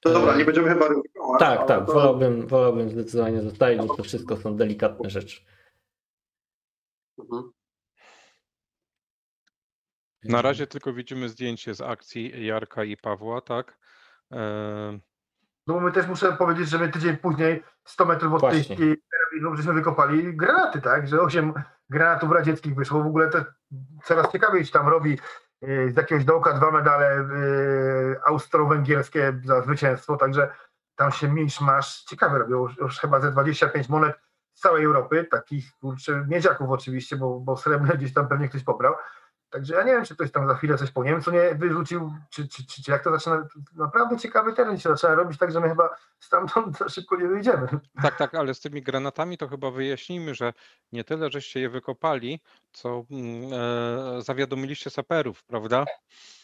To dobra, nie będziemy chyba ryzykować. Tak, tak, to- wolałbym, wolałbym zdecydowanie zostawić, bo to wszystko są delikatne rzeczy. Mhm. Na razie tylko widzimy zdjęcie z akcji Jarka i Pawła, tak? No bo my też muszę powiedzieć, że my tydzień później 100 metrów od Właśnie. tej karabinu żeśmy wykopali granaty, tak? Że 8 granatów radzieckich wyszło. W ogóle to coraz ciekawiej się tam robi yy, z jakiegoś dołka dwa medale yy, austro-węgierskie za zwycięstwo, także tam się misz masz ciekawe robią. Już, już chyba ze 25 monet z całej Europy, takich kurczę, miedziaków oczywiście, bo, bo srebrne gdzieś tam pewnie ktoś pobrał. Także ja nie wiem, czy ktoś tam za chwilę coś po Niemcu nie wyrzucił, czy, czy, czy, czy jak to zaczyna, naprawdę ciekawy teren się zaczyna robić, tak że my chyba stamtąd za szybko nie wyjdziemy. tak, tak, ale z tymi granatami to chyba wyjaśnijmy, że nie tyle, żeście je wykopali, co mm, e, zawiadomiliście saperów, prawda?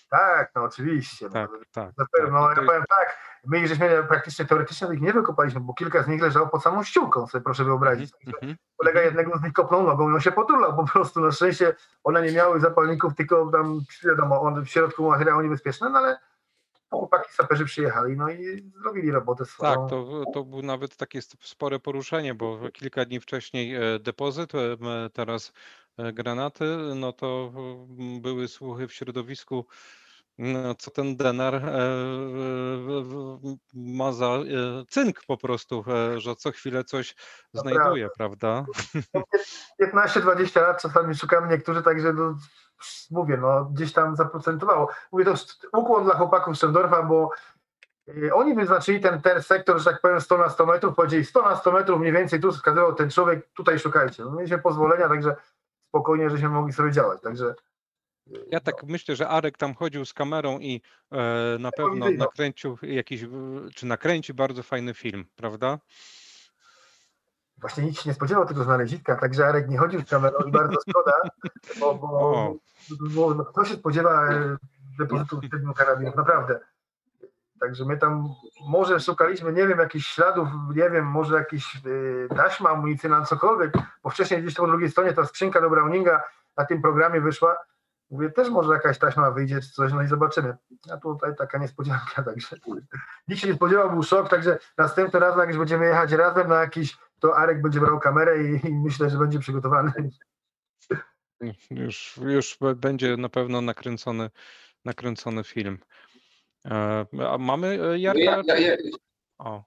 Tak, no oczywiście. Tak, no, tak. tak. no, ja powiem tak, my żeśmy praktycznie teoretycznie ich nie wykopaliśmy, bo kilka z nich leżało pod samą ściółką, sobie proszę wyobrazić. Mhm, mhm. Kolega jednego z nich kopnął nogą i on się potulał po prostu. Na szczęście one nie miały zapalników, tylko tam wiadomo, on w środku materiały niebezpieczne, no ale chłopaki saperzy przyjechali, no i zrobili robotę swoją. Tak, to, to było nawet takie sp- spore poruszenie, bo kilka dni wcześniej e, depozyt, e, teraz e, granaty, no to były słuchy w środowisku, co ten denar e, ma za e, cynk po prostu, e, że co chwilę coś To znajduje, prawda? 15-20 lat czasami szukamy niektórzy, także no, mówię, no gdzieś tam zaprocentowało. Mówię to ukłon dla chłopaków Szendorfa, bo oni wyznaczyli ten, ten sektor, że tak powiem 100 na 100 metrów, powiedzieli 100 na 100 metrów mniej więcej, tu wskazywał ten człowiek, tutaj szukajcie. No mieliśmy pozwolenia, także spokojnie, żeśmy mogli sobie działać, także Ja tak myślę, że Arek tam chodził z kamerą i e, na pewno nakręcił jakiś, w- czy nakręci bardzo fajny film, prawda? Właśnie nikt się nie spodziewał tego znaleziska, także Arek nie chodził z kamerą i bardzo szkoda, bo, bo, bo no, kto się spodziewa e, depozytu siedmiu karabinów, naprawdę. Także my tam może szukaliśmy, nie wiem, jakichś śladów, nie wiem, może jakieś y, taśma amunicyjna, cokolwiek, bo wcześniej gdzieś po drugiej stronie ta skrzynka do Browninga na tym programie wyszła. Mówię, też może jakaś taśma wyjdzie czy coś, no i zobaczymy. A tutaj taka niespodzianka, także nikt się nie spodziewał, był szok, także następnym razem, jak już będziemy jechać razem na jakiś, to Arek będzie brał kamerę i, i myślę, że będzie przygotowany. Już, już będzie na pewno nakręcony, nakręcony film. E, A mamy e, Jarka? ja, ja, ja, O,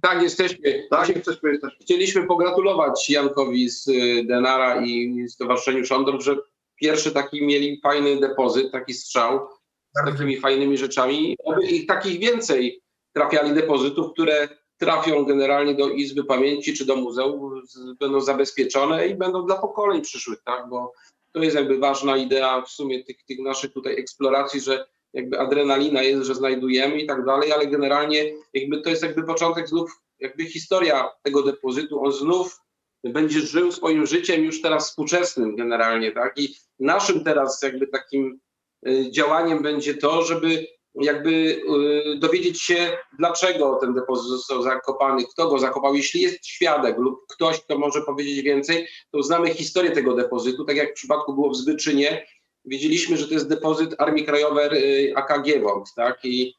tak, jesteśmy. Tak, Właśnie jesteśmy, jesteśmy. Chcieliśmy pogratulować Jankowi z y, Denara i Stowarzyszeniu Szondor, że pierwszy taki mieli fajny depozyt, taki strzał z takimi fajnymi rzeczami. Oby ich takich więcej trafiali depozytów, które trafią generalnie do Izby Pamięci czy do muzeum, będą zabezpieczone i będą dla pokoleń przyszłych, tak? Bo to jest jakby ważna idea w sumie tych, tych naszych tutaj eksploracji, że jakby adrenalina jest, że znajdujemy i tak dalej, ale generalnie jakby to jest jakby początek znów, jakby historia tego depozytu, on znów będzie żył swoim życiem już teraz współczesnym generalnie, tak? I naszym teraz jakby takim y, działaniem będzie to, żeby jakby y, dowiedzieć się, dlaczego ten depozyt został zakopany, kto go zakopał. Jeśli jest świadek lub ktoś, kto może powiedzieć więcej, to znamy historię tego depozytu, tak jak w przypadku było w Zbyczynie. Wiedzieliśmy, że to jest depozyt Armii Krajowej AKG WOT, tak? I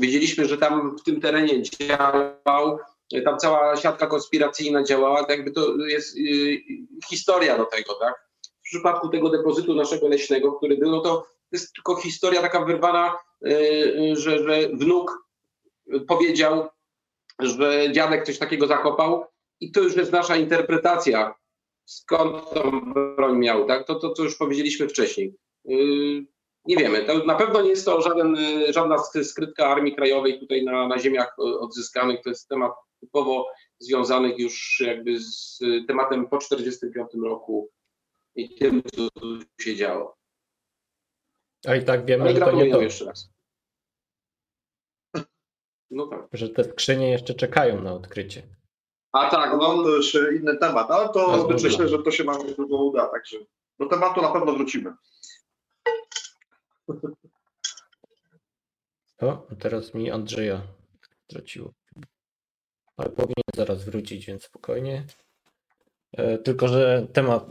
wiedzieliśmy, że tam w tym terenie działał, tam cała siatka konspiracyjna działała, tak jakby to jest y, historia do tego, tak? W przypadku tego depozytu naszego leśnego, który był, no to jest tylko historia taka wyrwana, y, że, że wnuk powiedział, że dziadek coś takiego zakopał i to już jest nasza interpretacja, skąd tą broń miał, tak? To, to co już powiedzieliśmy wcześniej. Y, nie wiemy. To na pewno nie jest to żaden, żadna skrytka Armii Krajowej tutaj na, na ziemiach odzyskanych. To jest temat typowo związany już jakby z tematem po 1945 roku i tym, co tu się działo. A i tak wiemy, Ale że to nie to, jeszcze raz. No tak. że te skrzynie jeszcze czekają na odkrycie. A tak, No no to już inny temat, ale to myślę, że to się nam długo uda, także do tematu na pewno wrócimy. O, teraz mi Andrzeja straciło. Ale powinien zaraz wrócić, więc spokojnie. E, tylko, że temat,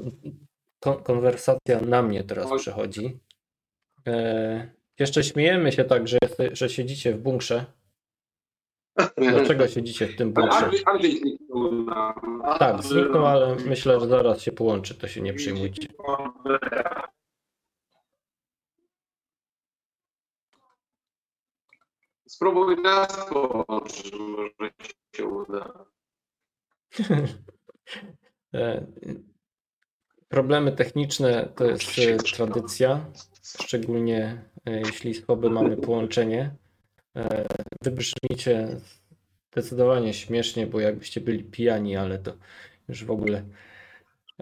kon, konwersacja na mnie teraz przechodzi. E, jeszcze śmiejemy się tak, że, że siedzicie w bunkrze. Dlaczego siedzicie w tym bunkrze? Tak, zniknął, ale myślę, że zaraz się połączy, to się nie przejmujcie. Spróbuj nas połączyć, może się uda. E, Problemy techniczne to jest e, tradycja, szczególnie e, jeśli słabe mamy połączenie. E, Wy brzmicie zdecydowanie śmiesznie, bo jakbyście byli pijani, ale to już w ogóle.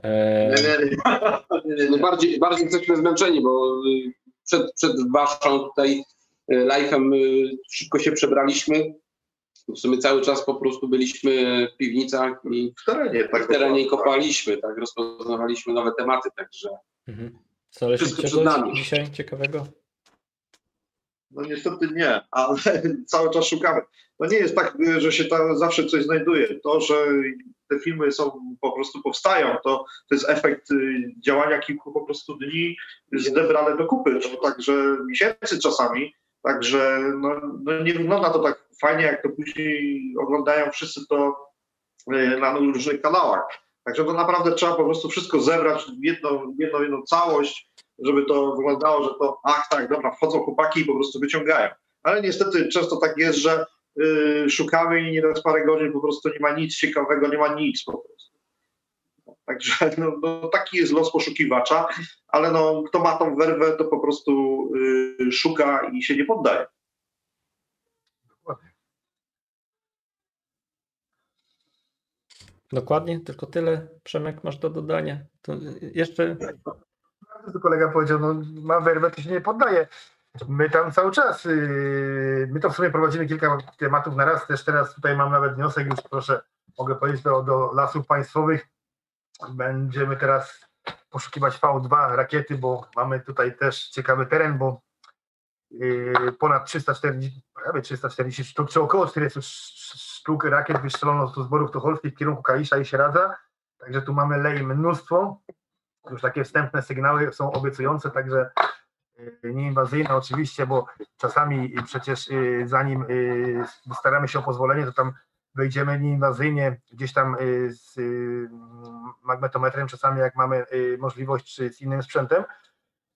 Nie, nie. Bardziej, bardziej jesteśmy zmęczeni, bo y, przed, przed waszą tutaj y, live'em y, szybko się przebraliśmy. W sumie cały czas po prostu byliśmy w piwnicach i W terenie, tak. w terenie kopaliśmy, tak, rozpoznawaliśmy nowe tematy, także mhm. Wszystko Znaleźliście przed nami. dzisiaj ciekawego? No niestety nie, ale cały czas szukamy. No nie jest tak, że się tam zawsze coś znajduje. To, że te filmy są po prostu powstają, to, to jest efekt y, działania kilku po prostu dni zebrane do kupy, to także miesięcy czasami. Także no, no nie wygląda to tak fajnie, jak to później oglądają wszyscy to y, na różnych kanałach. Także to naprawdę trzeba po prostu wszystko zebrać w jedną, jedną, jedną całość, żeby to wyglądało, że to ach tak, dobra, wchodzą chłopaki i po prostu wyciągają. Ale niestety często tak jest, że y, szukamy i nie raz parę godzin po prostu nie ma nic ciekawego, nie ma nic po prostu. Także no, no, taki jest los poszukiwacza, ale no, kto ma tą werwę, to po prostu y, szuka i się nie poddaje. Dokładnie, tylko tyle. Przemek, masz do dodania. To jeszcze To kolega powiedział, no ma werwę, to się nie poddaje. My tam cały czas, yy, my to w sumie prowadzimy kilka tematów na raz, też teraz tutaj mam nawet wniosek, już proszę, mogę powiedzieć do, do lasów państwowych. Będziemy teraz poszukiwać V2 rakiety, bo mamy tutaj też ciekawy teren, bo yy, ponad 340, prawie 340 sztuk, czy około 400 sz- sztuk rakiet wystrzelono z zborów tucholskich w kierunku Kalisza i Sieradza, także tu mamy lei mnóstwo. Już takie wstępne sygnały są obiecujące, także y, nieinwazyjne oczywiście, bo czasami przecież y, zanim staramy się o pozwolenie, to tam wejdziemy nieinwazyjnie gdzieś tam y, z y, magnetometrem, czasami jak mamy y, możliwość, czy z innym sprzętem,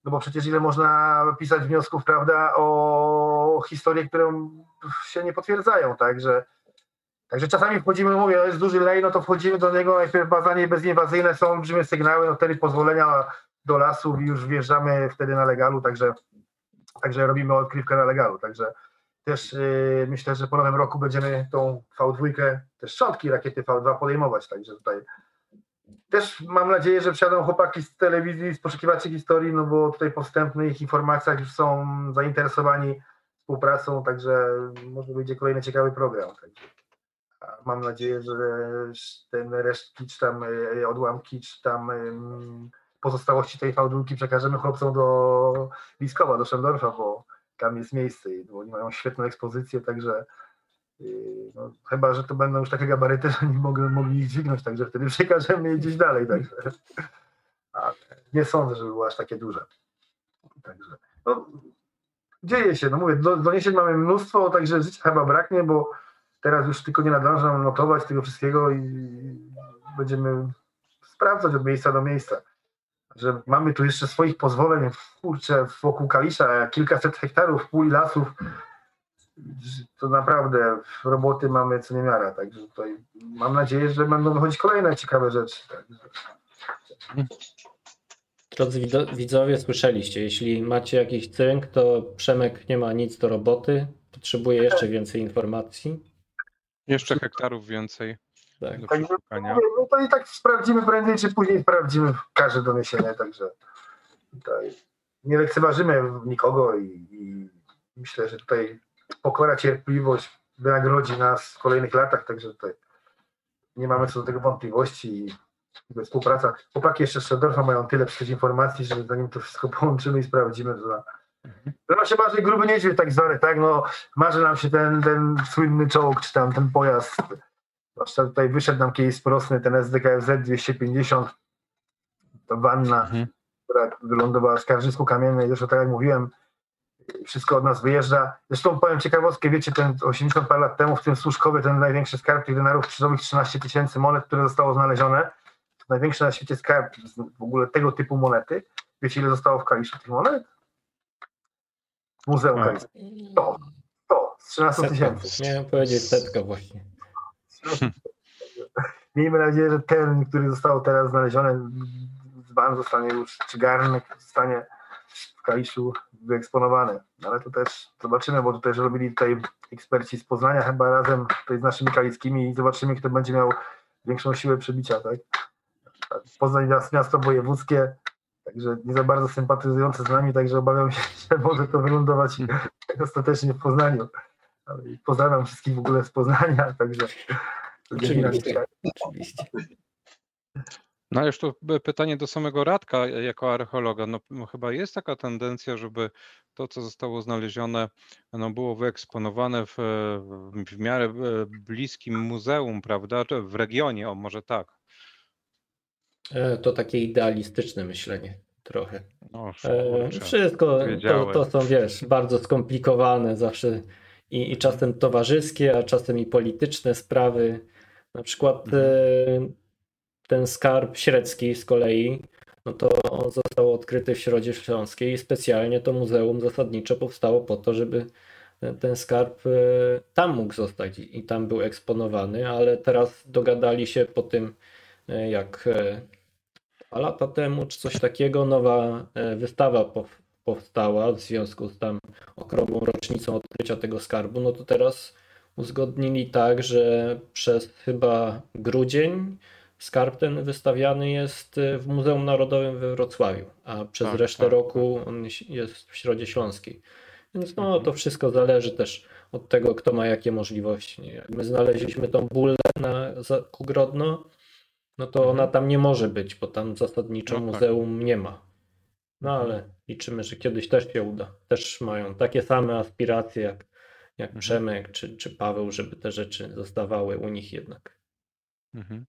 no bo przecież ile można pisać wniosków, prawda, o historie, które się nie potwierdzają, także Także czasami wchodzimy, mówię, jest duży lej, no to wchodzimy do niego, najpierw bazanie bezinwazyjne, są olbrzymie sygnały, no wtedy pozwolenia do lasów i już wjeżdżamy wtedy na legalu, także, także robimy odkrywkę na legalu, także też yy, myślę, że po nowym roku będziemy tą V2, też szczątki rakiety V2 podejmować, także tutaj też mam nadzieję, że przyjadą chłopaki z telewizji, z poszukiwaczy historii, no bo tutaj po wstępnych informacjach już są zainteresowani współpracą, także może będzie kolejny ciekawy program. Także. Mam nadzieję, że ten resztki, czy tam e, odłamki, czy tam pozostałości tej fałdulki przekażemy chłopcom do Liskowa, do Szendorfa, bo tam jest miejsce, i- oni mają świetną ekspozycję, także yy, no, chyba, że to będą już takie gabaryty, że nie mogą mogli ich dźwignąć, także wtedy przekażemy je gdzieś dalej, także ale nie sądzę, żeby było aż takie duże. Także no, dzieje się, no mówię, do, doniesień mamy mnóstwo, także życia chyba braknie, bo teraz już tylko nie nadążam notować tego wszystkiego i będziemy sprawdzać od miejsca do miejsca. Że mamy tu jeszcze swoich pozwoleń, kurczę, wokół Kalisza, kilkaset hektarów pól i lasów, to naprawdę roboty mamy co niemiara, także tutaj mam nadzieję, że będą wychodzić kolejne ciekawe rzeczy. Drodzy widzowie, słyszeliście, jeśli macie jakiś cynk, to Przemek nie ma nic do roboty, potrzebuje jeszcze więcej informacji. Jeszcze hektarów więcej Tak. do Także no to i tak sprawdzimy prędzej czy później sprawdzimy każde doniesienie, także tutaj nie lekceważymy nikogo i, i myślę, że tutaj pokora, cierpliwość wynagrodzi nas w kolejnych latach, także tutaj nie mamy co do tego wątpliwości i współpraca. Chłopaki jeszcze z Szedorfa mają tyle przecież informacji, że zanim to wszystko połączymy i sprawdzimy, to, na, to nam się marzy gruby niedźwiedź tak zwany, tak, no marzy nam się ten, ten słynny czołg, czy tam ten pojazd Zwłaszcza tutaj wyszedł nam kiedyś sprosny ten SDKFZ 250, to wanna, Mhm. która wylądowała w Skarżysku Kamiennej, zresztą tak jak mówiłem, wszystko od nas wyjeżdża. Zresztą powiem ciekawostkę, wiecie, ten 80 parę lat temu w tym Służkowie, ten największy skarb tych denarów krzyżowych, 13 tysięcy monet, które zostało znalezione, to największy na świecie skarb w ogóle tego typu monety. Wiecie, ile zostało w Kaliszu tych monet? Muzeum A. Kalisza. To, to, z 13 Setka. tysięcy. Miałem powiedzieć setka właśnie. Miejmy nadzieję, że ten, który został teraz znaleziony, dzban zostanie już, czy garnek zostanie w Kaliszu wyeksponowany. Ale to też zobaczymy, bo to też robili tutaj eksperci z Poznania chyba razem tutaj z naszymi kalickimi i zobaczymy, kto będzie miał większą siłę przebicia, tak? Tak, Poznań jest miasto wojewódzkie, także nie za bardzo sympatyzujące z nami, także obawiam się, że może to wylądować ostatecznie w Poznaniu. Ale Pozdrawiam wszystkich w ogóle z Poznania, także Oczywiście. Oczywiście. No ale już to pytanie do samego Radka jako archeologa. No, no chyba jest taka tendencja, żeby to, co zostało znalezione, no było wyeksponowane w, w miarę e, bliskim muzeum, prawda? Czy w regionie, o może tak. E, To takie idealistyczne myślenie trochę. No. Wszystko to, to są, wiesz, bardzo skomplikowane zawsze i, i czasem towarzyskie, a czasem i polityczne sprawy. Na przykład Mhm. e, ten skarb średzki z kolei, no to on został odkryty w Środzie Śląskiej i specjalnie to muzeum zasadniczo powstało po to, żeby ten- skarb e, tam mógł zostać i tam był eksponowany, ale teraz dogadali się po tym, e, jak dwa lata temu, czy coś takiego, nowa wystawa powstała w związku z tam okrągłą rocznicą odkrycia tego skarbu, no to teraz uzgodnili tak, że przez chyba grudzień skarb ten wystawiany jest w Muzeum Narodowym we Wrocławiu, a przez Tak, resztę tak, roku on jest w Środzie Śląskiej. Więc no Mhm. to wszystko zależy też od tego, kto ma jakie możliwości. my znaleźliśmy tą bullę na Grodno, no to Mhm. ona tam nie może być, bo tam zasadniczo No tak. muzeum nie ma. No ale liczymy, że kiedyś też się uda. Też mają takie same aspiracje jak, jak Mhm. Przemek czy, czy Paweł, żeby te rzeczy zostawały u nich jednak. Mhm.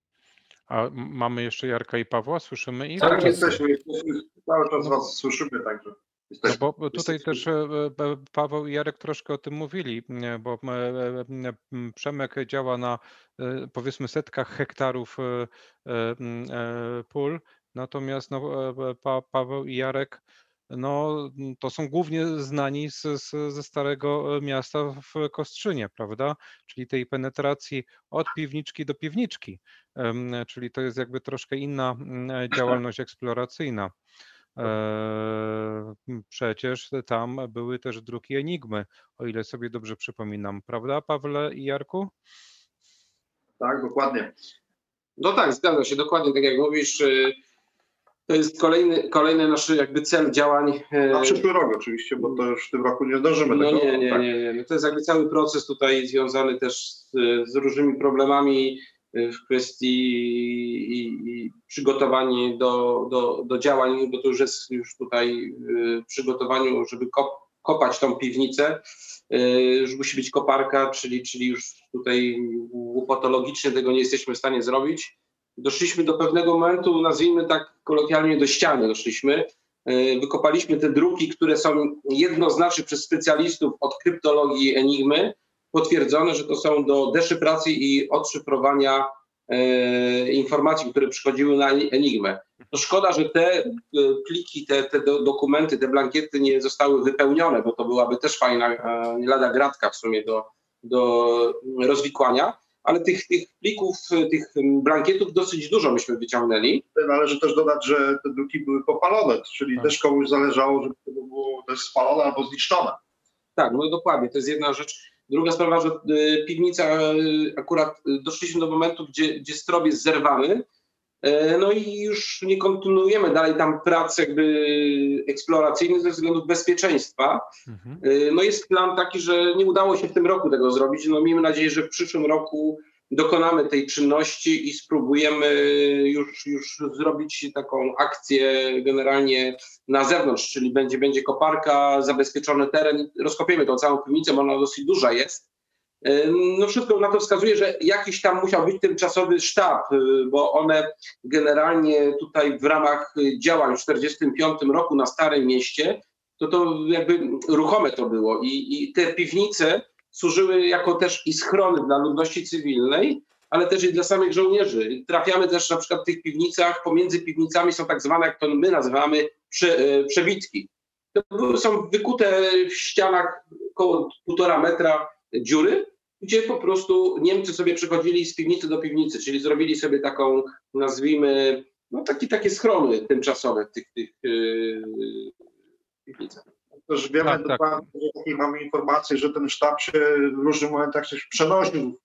A mamy jeszcze Jarka i Pawła, słyszymy ich? Tak, jesteśmy, jesteśmy, cały czas was słyszymy, także No jesteśmy. bo bo tutaj jesteśmy. też e, e, Paweł i Jarek troszkę o tym mówili, bo e, e, Przemek działa na e, powiedzmy setkach hektarów e, e, e, pól, natomiast no, e, pa, Paweł i Jarek no, to są głównie znani z, z, ze Starego Miasta w Kostrzynie, prawda? Czyli tej penetracji od piwniczki do piwniczki, czyli to jest jakby troszkę inna działalność eksploracyjna. Przecież tam były też druki Enigmy, o ile sobie dobrze przypominam, prawda, Pawle i Jarku? Tak, dokładnie. No tak, zgadza się, dokładnie tak jak mówisz. To jest kolejny, kolejny nasz jakby cel działań. e, Na przyszły rok oczywiście, bo to już w tym roku nie zdążymy No tego. nie, nie, tak. nie, nie. No to jest jakby cały proces tutaj związany też z, z różnymi problemami y, w kwestii i, i przygotowanie do, do, do działań, bo to już jest już tutaj y, w przygotowaniu, żeby kop, kopać tą piwnicę. Już musi być koparka, czyli, czyli już tutaj łopatologicznie tego nie jesteśmy w stanie zrobić. Doszliśmy do pewnego momentu, nazwijmy tak kolokwialnie, do ściany doszliśmy. Y, Wykopaliśmy te druki, które są jednoznacznie przez specjalistów od kryptologii Enigmy potwierdzone, że to są do deszyfracji i odszyfrowania e, informacji, które przychodziły na Enigmę. To szkoda, że te e, pliki, te, te do, dokumenty, te blankiety nie zostały wypełnione, bo to byłaby też fajna, e, lada gratka w sumie do, do rozwikłania, ale tych, tych plików, e, tych blankietów dosyć dużo myśmy wyciągnęli. Należy też dodać, że te druki były popalone, czyli Tak. też komuś zależało, żeby to było też spalone albo zniszczone. Tak, no dokładnie, to jest jedna rzecz. Druga sprawa, że y, piwnica, y, akurat y, doszliśmy do momentu, gdzie, gdzie strop jest zerwany, no i już nie kontynuujemy dalej tam prac jakby eksploracyjnych ze względów bezpieczeństwa. Mhm. Y, No jest plan taki, że nie udało się w tym roku tego zrobić. No miejmy nadzieję, że w przyszłym roku dokonamy tej czynności i spróbujemy już, już zrobić taką akcję generalnie na zewnątrz, czyli będzie, będzie koparka, zabezpieczony teren, rozkopiemy tą całą piwnicę, bo ona dosyć duża jest. Y, No wszystko na to wskazuje, że jakiś tam musiał być tymczasowy sztab, y, bo one generalnie tutaj w ramach y, działań w 1945 roku na Starym Mieście, to to jakby ruchome to było i, i te piwnice służyły jako też i schrony dla ludności cywilnej, ale też i dla samych żołnierzy. Trafiamy też na przykład w tych piwnicach, pomiędzy piwnicami są tak zwane, jak to my nazywamy, prze, e, przewitki. To są wykute w ścianach około półtora metra dziury, gdzie po prostu Niemcy sobie przechodzili z piwnicy do piwnicy, czyli zrobili sobie taką, nazwijmy, no taki, takie schrony tymczasowe w tych, tych yy, piwnicach. Też wiemy Tak, tak. dokładnie, że takiej mamy informację, że ten sztab się w różnych momentach się przenosił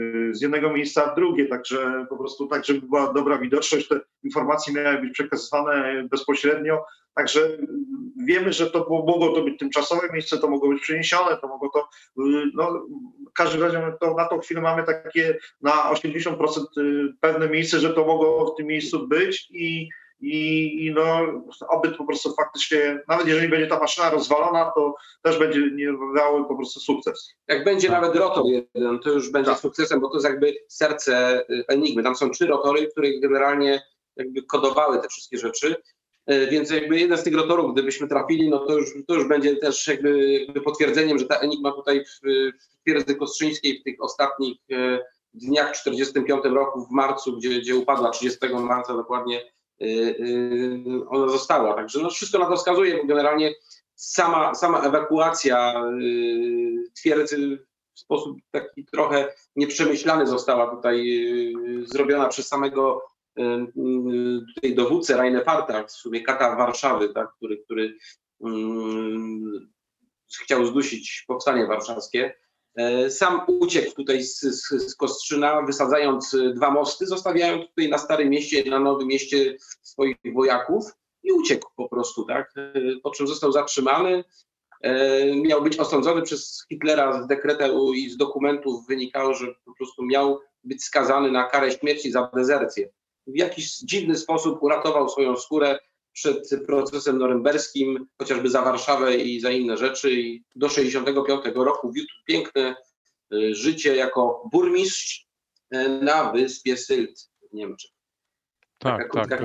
y, z jednego miejsca w drugie, także po prostu tak, żeby była dobra widoczność, te informacje miały być przekazywane bezpośrednio, także wiemy, że to było, mogło to być tymczasowe miejsce, to mogło być przeniesione, to mogło to, y, no w każdym razie to, na tą chwilę mamy takie na 80% y, pewne miejsce, że to mogło w tym miejscu być i i, i no, oby po prostu faktycznie, nawet jeżeli będzie ta maszyna rozwalona, to też będzie miały po prostu sukces. Jak będzie Tak. nawet rotor jeden, to już będzie Tak. sukcesem, bo to jest jakby serce y, Enigmy. Tam są trzy rotory, które generalnie jakby kodowały te wszystkie rzeczy. Y, Więc jakby jeden z tych rotorów, gdybyśmy trafili, no to już, to już będzie też jakby, jakby potwierdzeniem, że ta Enigma tutaj w, w twierdzy kostrzyńskiej w tych ostatnich y, dniach w 45 roku w marcu, gdzie, gdzie upadła 30 marca dokładnie, y, ona została. Także no wszystko na to wskazuje, bo generalnie sama, sama ewakuacja twierdzy w sposób taki trochę nieprzemyślany została tutaj zrobiona przez samego tutaj dowódcę Reinefarta, w sumie kata Warszawy, tak, który, który mm, chciał zdusić powstanie warszawskie. Sam uciekł tutaj z, z, z Kostrzyna, wysadzając y, dwa mosty, zostawiając tutaj na Starym Mieście na Nowym Mieście swoich wojaków i uciekł po prostu, tak? Po czym został zatrzymany. Miał być osądzony przez Hitlera z dekretu i z dokumentów wynikało, że po prostu miał być skazany na karę śmierci za dezercję. W jakiś dziwny sposób uratował swoją skórę przed procesem norymberskim, chociażby za Warszawę i za inne rzeczy. I do 65 roku wiódł piękne e, życie jako burmistrz e, na wyspie Sylt w Niemczech. Tak, tak.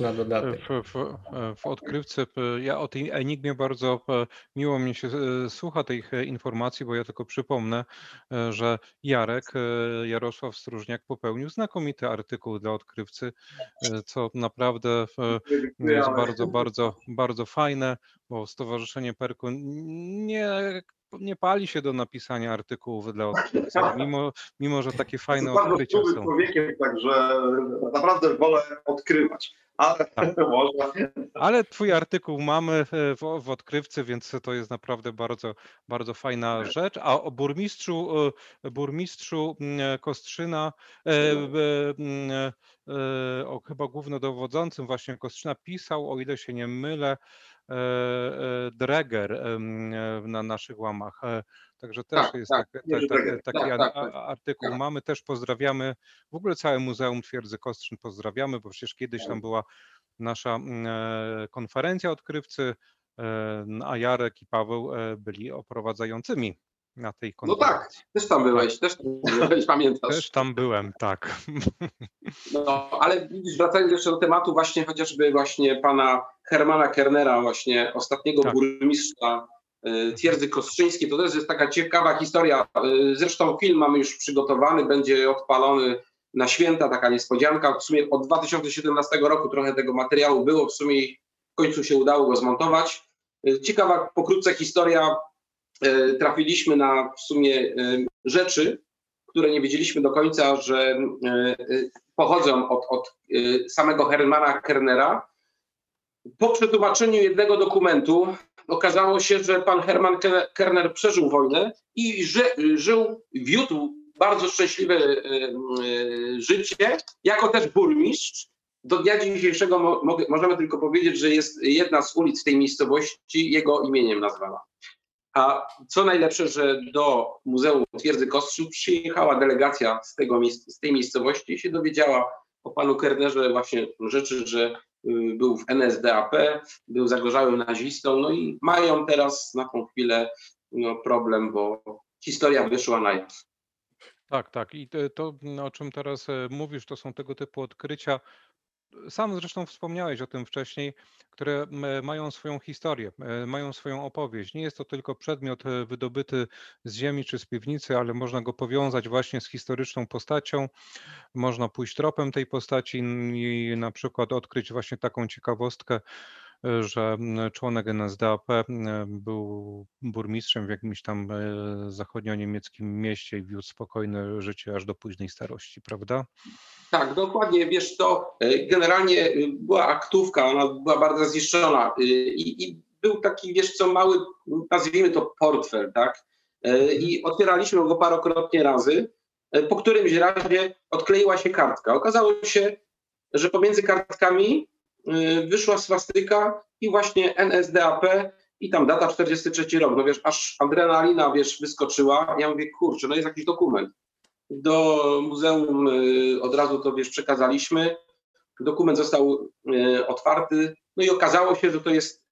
na dodatek. W, w, w odkrywce, ja o tej Enigmie bardzo miło mi się e, słucha tych e, informacji, bo ja tylko przypomnę, e, że Jarek, Jarosław Stróżniak popełnił znakomity artykuł dla odkrywcy, co naprawdę jest bardzo, bardzo, bardzo fajne, bo Stowarzyszenie Perku nie nie pali się do napisania artykułów dla odkrywców, mimo, mimo że takie fajne bardzo odkrycia czułym są. człowiekiem, także naprawdę wolę odkrywać. Ale Tak. Ale twój artykuł mamy e, w, w odkrywce, więc to jest naprawdę bardzo, bardzo fajna rzecz. A o burmistrzu, e, burmistrzu mm, Kostrzyna, e, e, mm, o chyba głównodowodzącym właśnie Kostrzyna pisał, o ile się nie mylę, Dreger em, e, na naszych łamach. E, Także też Tak, jest tak, tak, tak, tak, Dreger. taki Tak, tak, tak. artykuł Tak. mamy. Też pozdrawiamy w ogóle całe Muzeum Twierdzy Kostrzyn pozdrawiamy, bo przecież kiedyś tam była nasza e, konferencja odkrywcy, e, a Jarek i Paweł e, byli oprowadzającymi na tej No tak, konferencji. też tam byłeś, też tam byłeś, pamiętasz. Też tam byłem, tak. No, ale widzisz, wracając jeszcze do tematu właśnie chociażby właśnie pana Hermana Kernera, właśnie ostatniego Tak. burmistrza y, twierdzy kostrzyńskiej, to też jest taka ciekawa historia. Y, Zresztą film mamy już przygotowany, będzie odpalony na święta, taka niespodzianka. W sumie od 2017 roku trochę tego materiału było, w sumie w końcu się udało go zmontować. Y, Ciekawa pokrótce historia. Y, Trafiliśmy na w sumie y, rzeczy, które nie wiedzieliśmy do końca, że y, pochodzą od, od samego Hermana Kernera. Po przetłumaczeniu jednego dokumentu okazało się, że pan Herman Ke- Kerner przeżył wojnę i ży, żył, wiódł bardzo szczęśliwe życie, jako też burmistrz. Do dnia dzisiejszego mo, możemy tylko powiedzieć, że jest jedna z ulic w tej miejscowości jego imieniem nazwana. A co najlepsze, że do Muzeum Twierdzy Kostrzyn przyjechała delegacja z, tego, z tej miejscowości i się dowiedziała o panu Kernerze właśnie rzeczy, że y, był w NSDAP, był zagorzałym nazistą, no i mają teraz na tą chwilę no, problem, bo historia wyszła na jaw. Tak, tak. I to, to, o czym teraz e, mówisz, to są tego typu odkrycia. Sam zresztą wspomniałeś o tym wcześniej, które mają swoją historię, mają swoją opowieść. Nie jest to tylko przedmiot e, wydobyty z ziemi czy z piwnicy, ale można go powiązać właśnie z historyczną postacią. Można pójść tropem tej postaci i na przykład odkryć właśnie taką ciekawostkę, że m, członek NSDAP e, był burmistrzem w jakimś tam e, zachodnio-niemieckim mieście i wiódł spokojne życie aż do późnej starości, prawda? Tak, dokładnie, wiesz to, y, generalnie y, była aktówka, ona była bardzo zniszczona i, i był taki, wiesz co, mały, nazwijmy to portfel, tak? Y, I otwieraliśmy go parokrotnie razy, po którymś razie odkleiła się kartka. Okazało się, że pomiędzy kartkami wyszła swastyka i właśnie NSDAP i tam data 43 rok. No wiesz, aż adrenalina, wiesz, wyskoczyła. Ja mówię, kurczę, no jest jakiś dokument. Do muzeum y, od razu to wiesz, przekazaliśmy. Dokument został y, otwarty, no i okazało się, że to jest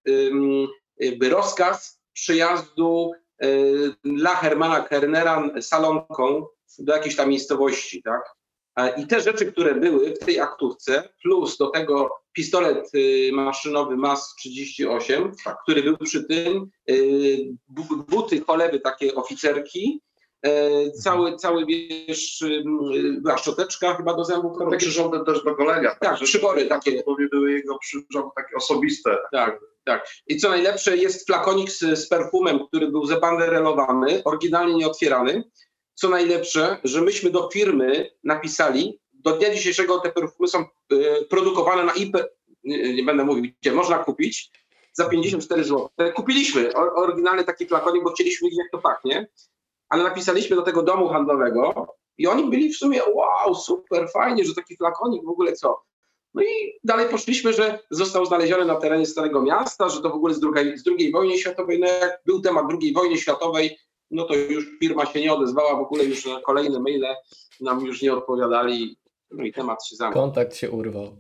jakby rozkaz przyjazdu y, dla Hermana Kernera salonką do jakiejś tam miejscowości, tak? I te rzeczy, które były w tej aktówce, plus do tego pistolet y, maszynowy MAS 38, który był przy tym, y, bu- buty cholewy takie oficerki, e, cały, cały wiesz, y, była szczoteczka chyba do zębów, No, takie przyrządy też do kolega. Tak, przybory takie. Były jego przyrządy takie osobiste. Tak, tak. I co najlepsze, jest flakonik z, z perfumem, który był zabanderelowany, oryginalnie nieotwierany. Co najlepsze, że myśmy do firmy napisali, do dnia dzisiejszego te perfumy są y, produkowane na IP, nie, będę mówił gdzie, można kupić za 54 zł. Kupiliśmy oryginalny taki flakonik, bo chcieliśmy wiedzieć jak to pachnie, ale napisaliśmy do tego domu handlowego i oni byli w sumie wow, super, fajnie, że taki flakonik w ogóle co. No i dalej poszliśmy, że został znaleziony na terenie Starego Miasta, że to w ogóle z drugiej, z drugiej wojny światowej, no jak był temat II wojny światowej, no to już firma się nie odezwała, w ogóle już na kolejne maile nam już nie odpowiadali, no i temat się zamknął. Kontakt się urwał.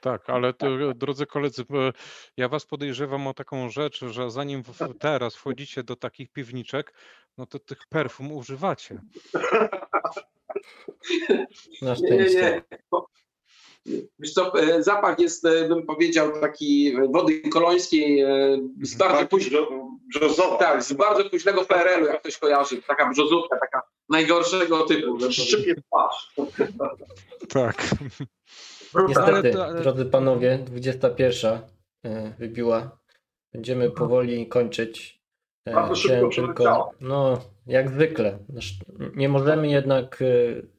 Tak, ale to, drodzy koledzy, e, ja was podejrzewam o taką rzecz, że zanim teraz wchodzicie do takich piwniczek, no to tych perfum używacie. Na Nie, nie, szczęście. nie. Wiesz co, e, zapach jest, e, bym powiedział, taki wody kolońskiej e, z bardzo Tak, późnego, brzo- Brzozowa. tak, z bardzo późnego PRL-u, jak ktoś kojarzy, taka brzozówka, taka najgorszego typu. Szczypie twarz. Tak. Niestety, Ale to- drodzy panowie, 21 e, wybiła. Będziemy powoli kończyć Bardzo szybko przeleciało. no, jak zwykle. Nasz- Nie możemy jednak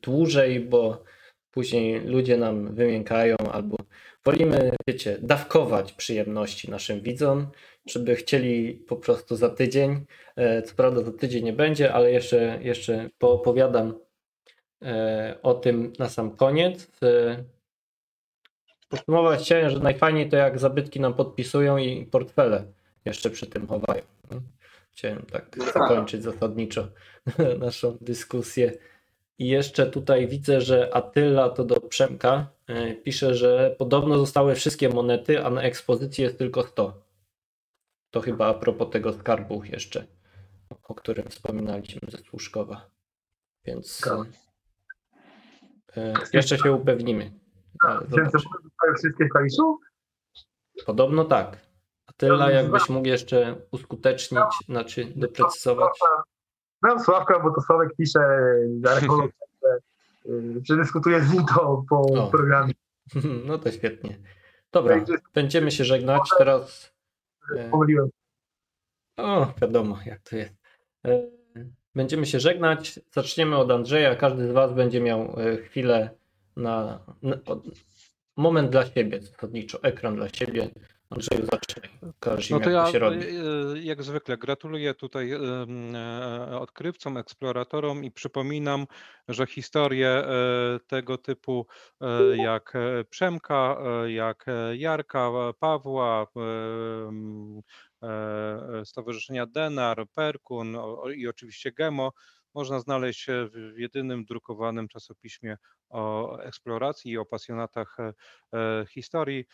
dłużej, bo później ludzie nam wymiękają albo wolimy, wiecie, dawkować przyjemności naszym widzom, żeby chcieli po prostu za tydzień. E, Co prawda za tydzień nie będzie, ale jeszcze, jeszcze poopowiadam e, o tym na sam koniec. E, Podsumować chciałem, że najfajniej to jak zabytki nam podpisują i portfele jeszcze przy tym chowają. nie? Chciałem tak No tak. zakończyć zasadniczo naszą dyskusję. I jeszcze tutaj widzę, że Attila to do Przemka e, pisze, że podobno zostały wszystkie monety, a na ekspozycji jest tylko 100. To chyba a propos tego skarbu jeszcze, o którym wspominaliśmy ze Słuszkowa. Więc e, jeszcze się upewnimy. Ale Tysięcy zobaczymy. zostały wszystkie w Kaliszu? Podobno tak. Attila, jakbyś mógł jeszcze uskutecznić, znaczy doprecyzować. Znam Sławka, bo to Sławek pisze, że- dyskutuje z nim to po O. programie. No to świetnie. Dobra, będziemy się żegnać. Teraz. e, pomyliłem. O, wiadomo, jak to jest. E, Będziemy się żegnać. Zaczniemy od Andrzeja. Każdy z Was będzie miał e, chwilę na, na moment dla siebie, zasadniczo, ekran dla siebie. Andrzeju, No to jak ja robi. e, jak zwykle gratuluję tutaj em, e, odkrywcom, eksploratorom i przypominam, że historie e, tego typu e, jak Przemka, jak Jarka, Pawła, Stowarzyszenia Denar, Perkun i oczywiście Gemo można znaleźć e, w jedynym drukowanym czasopiśmie o eksploracji i o pasjonatach e, e, historii.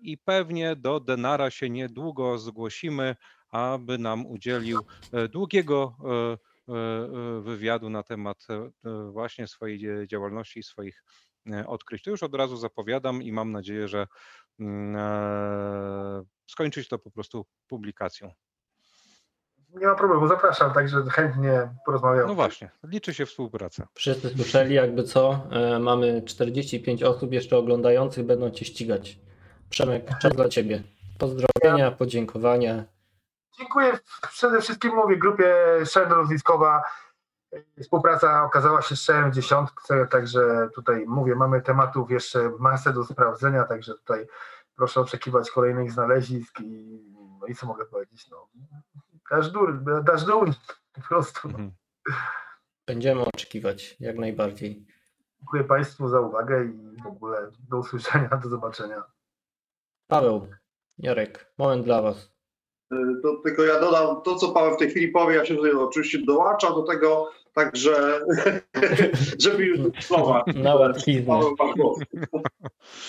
I pewnie do Denara się niedługo zgłosimy, aby nam udzielił długiego wywiadu na temat właśnie swojej działalności i swoich odkryć. To już od razu zapowiadam i mam nadzieję, że mm, skończyć to po prostu publikacją. Nie ma problemu, zapraszam, także chętnie porozmawiam. No właśnie, liczy się współpraca. Wszyscy słyszeli, jakby co. E, Mamy 45 osób jeszcze oglądających, będą Cię ścigać. Przemek, czas dla Ciebie. Pozdrowienia, podziękowania. Dziękuję przede wszystkim mówię grupie Szern Rozliskowa. Współpraca okazała się strzałem w dziesiątce, także tutaj mówię, mamy tematów jeszcze masę do sprawdzenia, także tutaj proszę oczekiwać kolejnych znalezisk i, no i co mogę powiedzieć, no dasz dur, dasz dół po prostu. Mhm. Będziemy oczekiwać jak najbardziej. Dziękuję Państwu za uwagę i w ogóle do usłyszenia, do zobaczenia. Paweł, Jarek, moment dla Was. To tylko ja dodam to, co Paweł w tej chwili powie, ja się tutaj oczywiście dołączam do tego, także żeby już słowa. Na łatwiznę.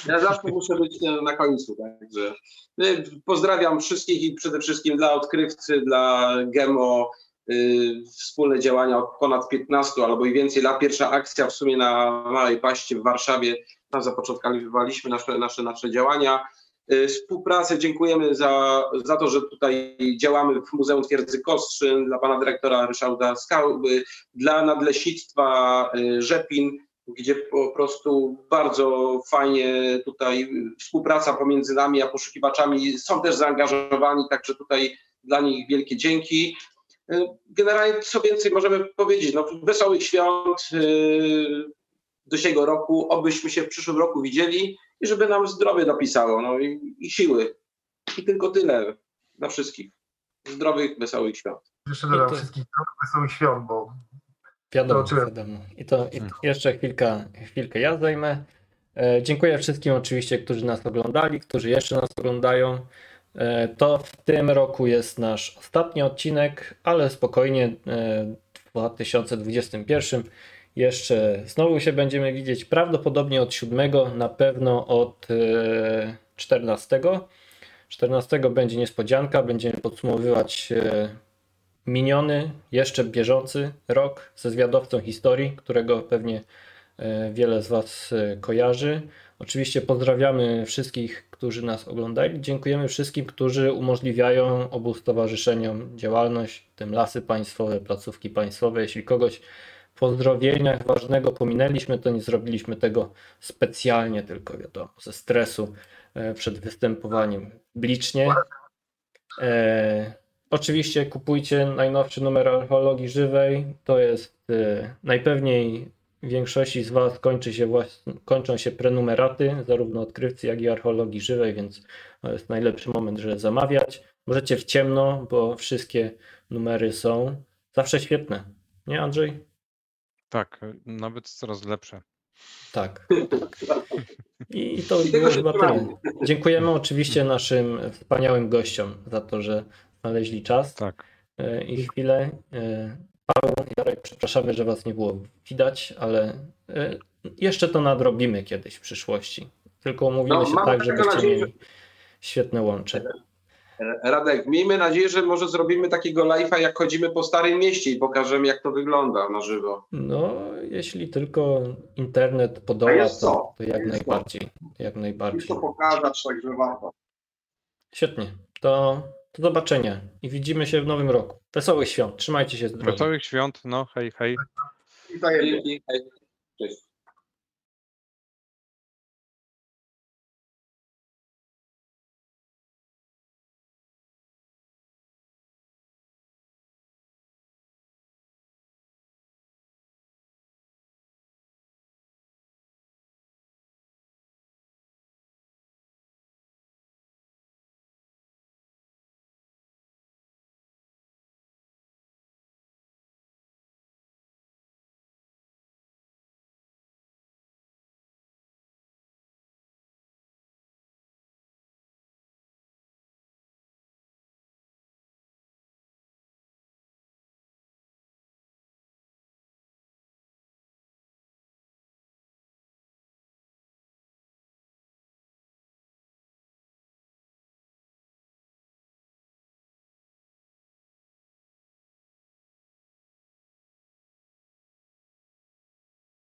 Ja zawsze muszę być e, na końcu, także e, pozdrawiam wszystkich i przede wszystkim dla odkrywcy, dla Gemo, y, wspólne działania od ponad 15 albo i więcej lat. Pierwsza akcja w sumie na Małej Paście w Warszawie, tam zapoczątkowaliśmy nasze, nasze, nasze działania. Y, Współpracę dziękujemy za, za to, że tutaj działamy w Muzeum Twierdzy Kostrzyn, dla pana dyrektora Ryszarda Skały, dla Nadleśnictwa y, Rzepin, gdzie po prostu bardzo fajnie tutaj współpraca pomiędzy nami a poszukiwaczami są też zaangażowani, także tutaj dla nich wielkie dzięki. Generalnie co więcej możemy powiedzieć, no wesołych świąt do siego roku, obyśmy się w przyszłym roku widzieli i żeby nam zdrowie dopisało, no i, i siły. I tylko tyle dla wszystkich. Zdrowych, wesołych świąt. Jeszcze dodam to- wszystkich wesołych świąt, bo Wiadomo, Zobaczyłem. wiadomo. I to, i to jeszcze chwilkę, chwilkę ja zajmę. E, dziękuję wszystkim oczywiście, którzy nas oglądali, którzy jeszcze nas oglądają. E, to w tym roku jest nasz ostatni odcinek, ale spokojnie e, w 2021 jeszcze znowu się będziemy widzieć prawdopodobnie od 7, na pewno od e, 14. 14 będzie niespodzianka, będziemy podsumowywać e, miniony, jeszcze bieżący rok ze zwiadowcą historii, którego pewnie e, wiele z Was kojarzy. Oczywiście pozdrawiamy wszystkich, którzy nas oglądali. Dziękujemy wszystkim, którzy umożliwiają obu stowarzyszeniom działalność, w tym lasy państwowe, placówki państwowe. Jeśli kogoś pozdrowieniach ważnego pominęliśmy, to nie zrobiliśmy tego specjalnie, tylko wiadomo, ze stresu e, przed występowaniem publicznie. E, oczywiście kupujcie najnowszy numer archeologii żywej. To jest y, najpewniej większości z Was kończy się włas- kończą się prenumeraty, zarówno odkrywcy, jak i archeologii żywej, więc to jest najlepszy moment, żeby zamawiać. Możecie w ciemno, bo wszystkie numery są zawsze świetne. Nie, Andrzej? Tak, nawet coraz lepsze. Tak. I i to I było chyba tyle. Dziękujemy oczywiście naszym wspaniałym gościom za to, że znaleźli czas Tak. e, i chwilę. E, Paweł, Jarek, przepraszamy, że Was nie było widać, ale jeszcze to nadrobimy kiedyś w przyszłości. Tylko umówimy No, się tak, żebyście nadzieję, mieli świetne łącze. Radek, miejmy nadzieję, że może zrobimy takiego live'a, jak chodzimy po Starym Mieście i pokażemy, jak to wygląda na żywo. No, jeśli tylko internet podoła, jest to, to jak Jest najbardziej. Jak I najbardziej. to pokazać, także warto. Świetnie. To do zobaczenia i widzimy się w nowym roku. Wesołych świąt. Trzymajcie się zdrowo. Wesołych świąt, no hej, hej. Hej. Cześć.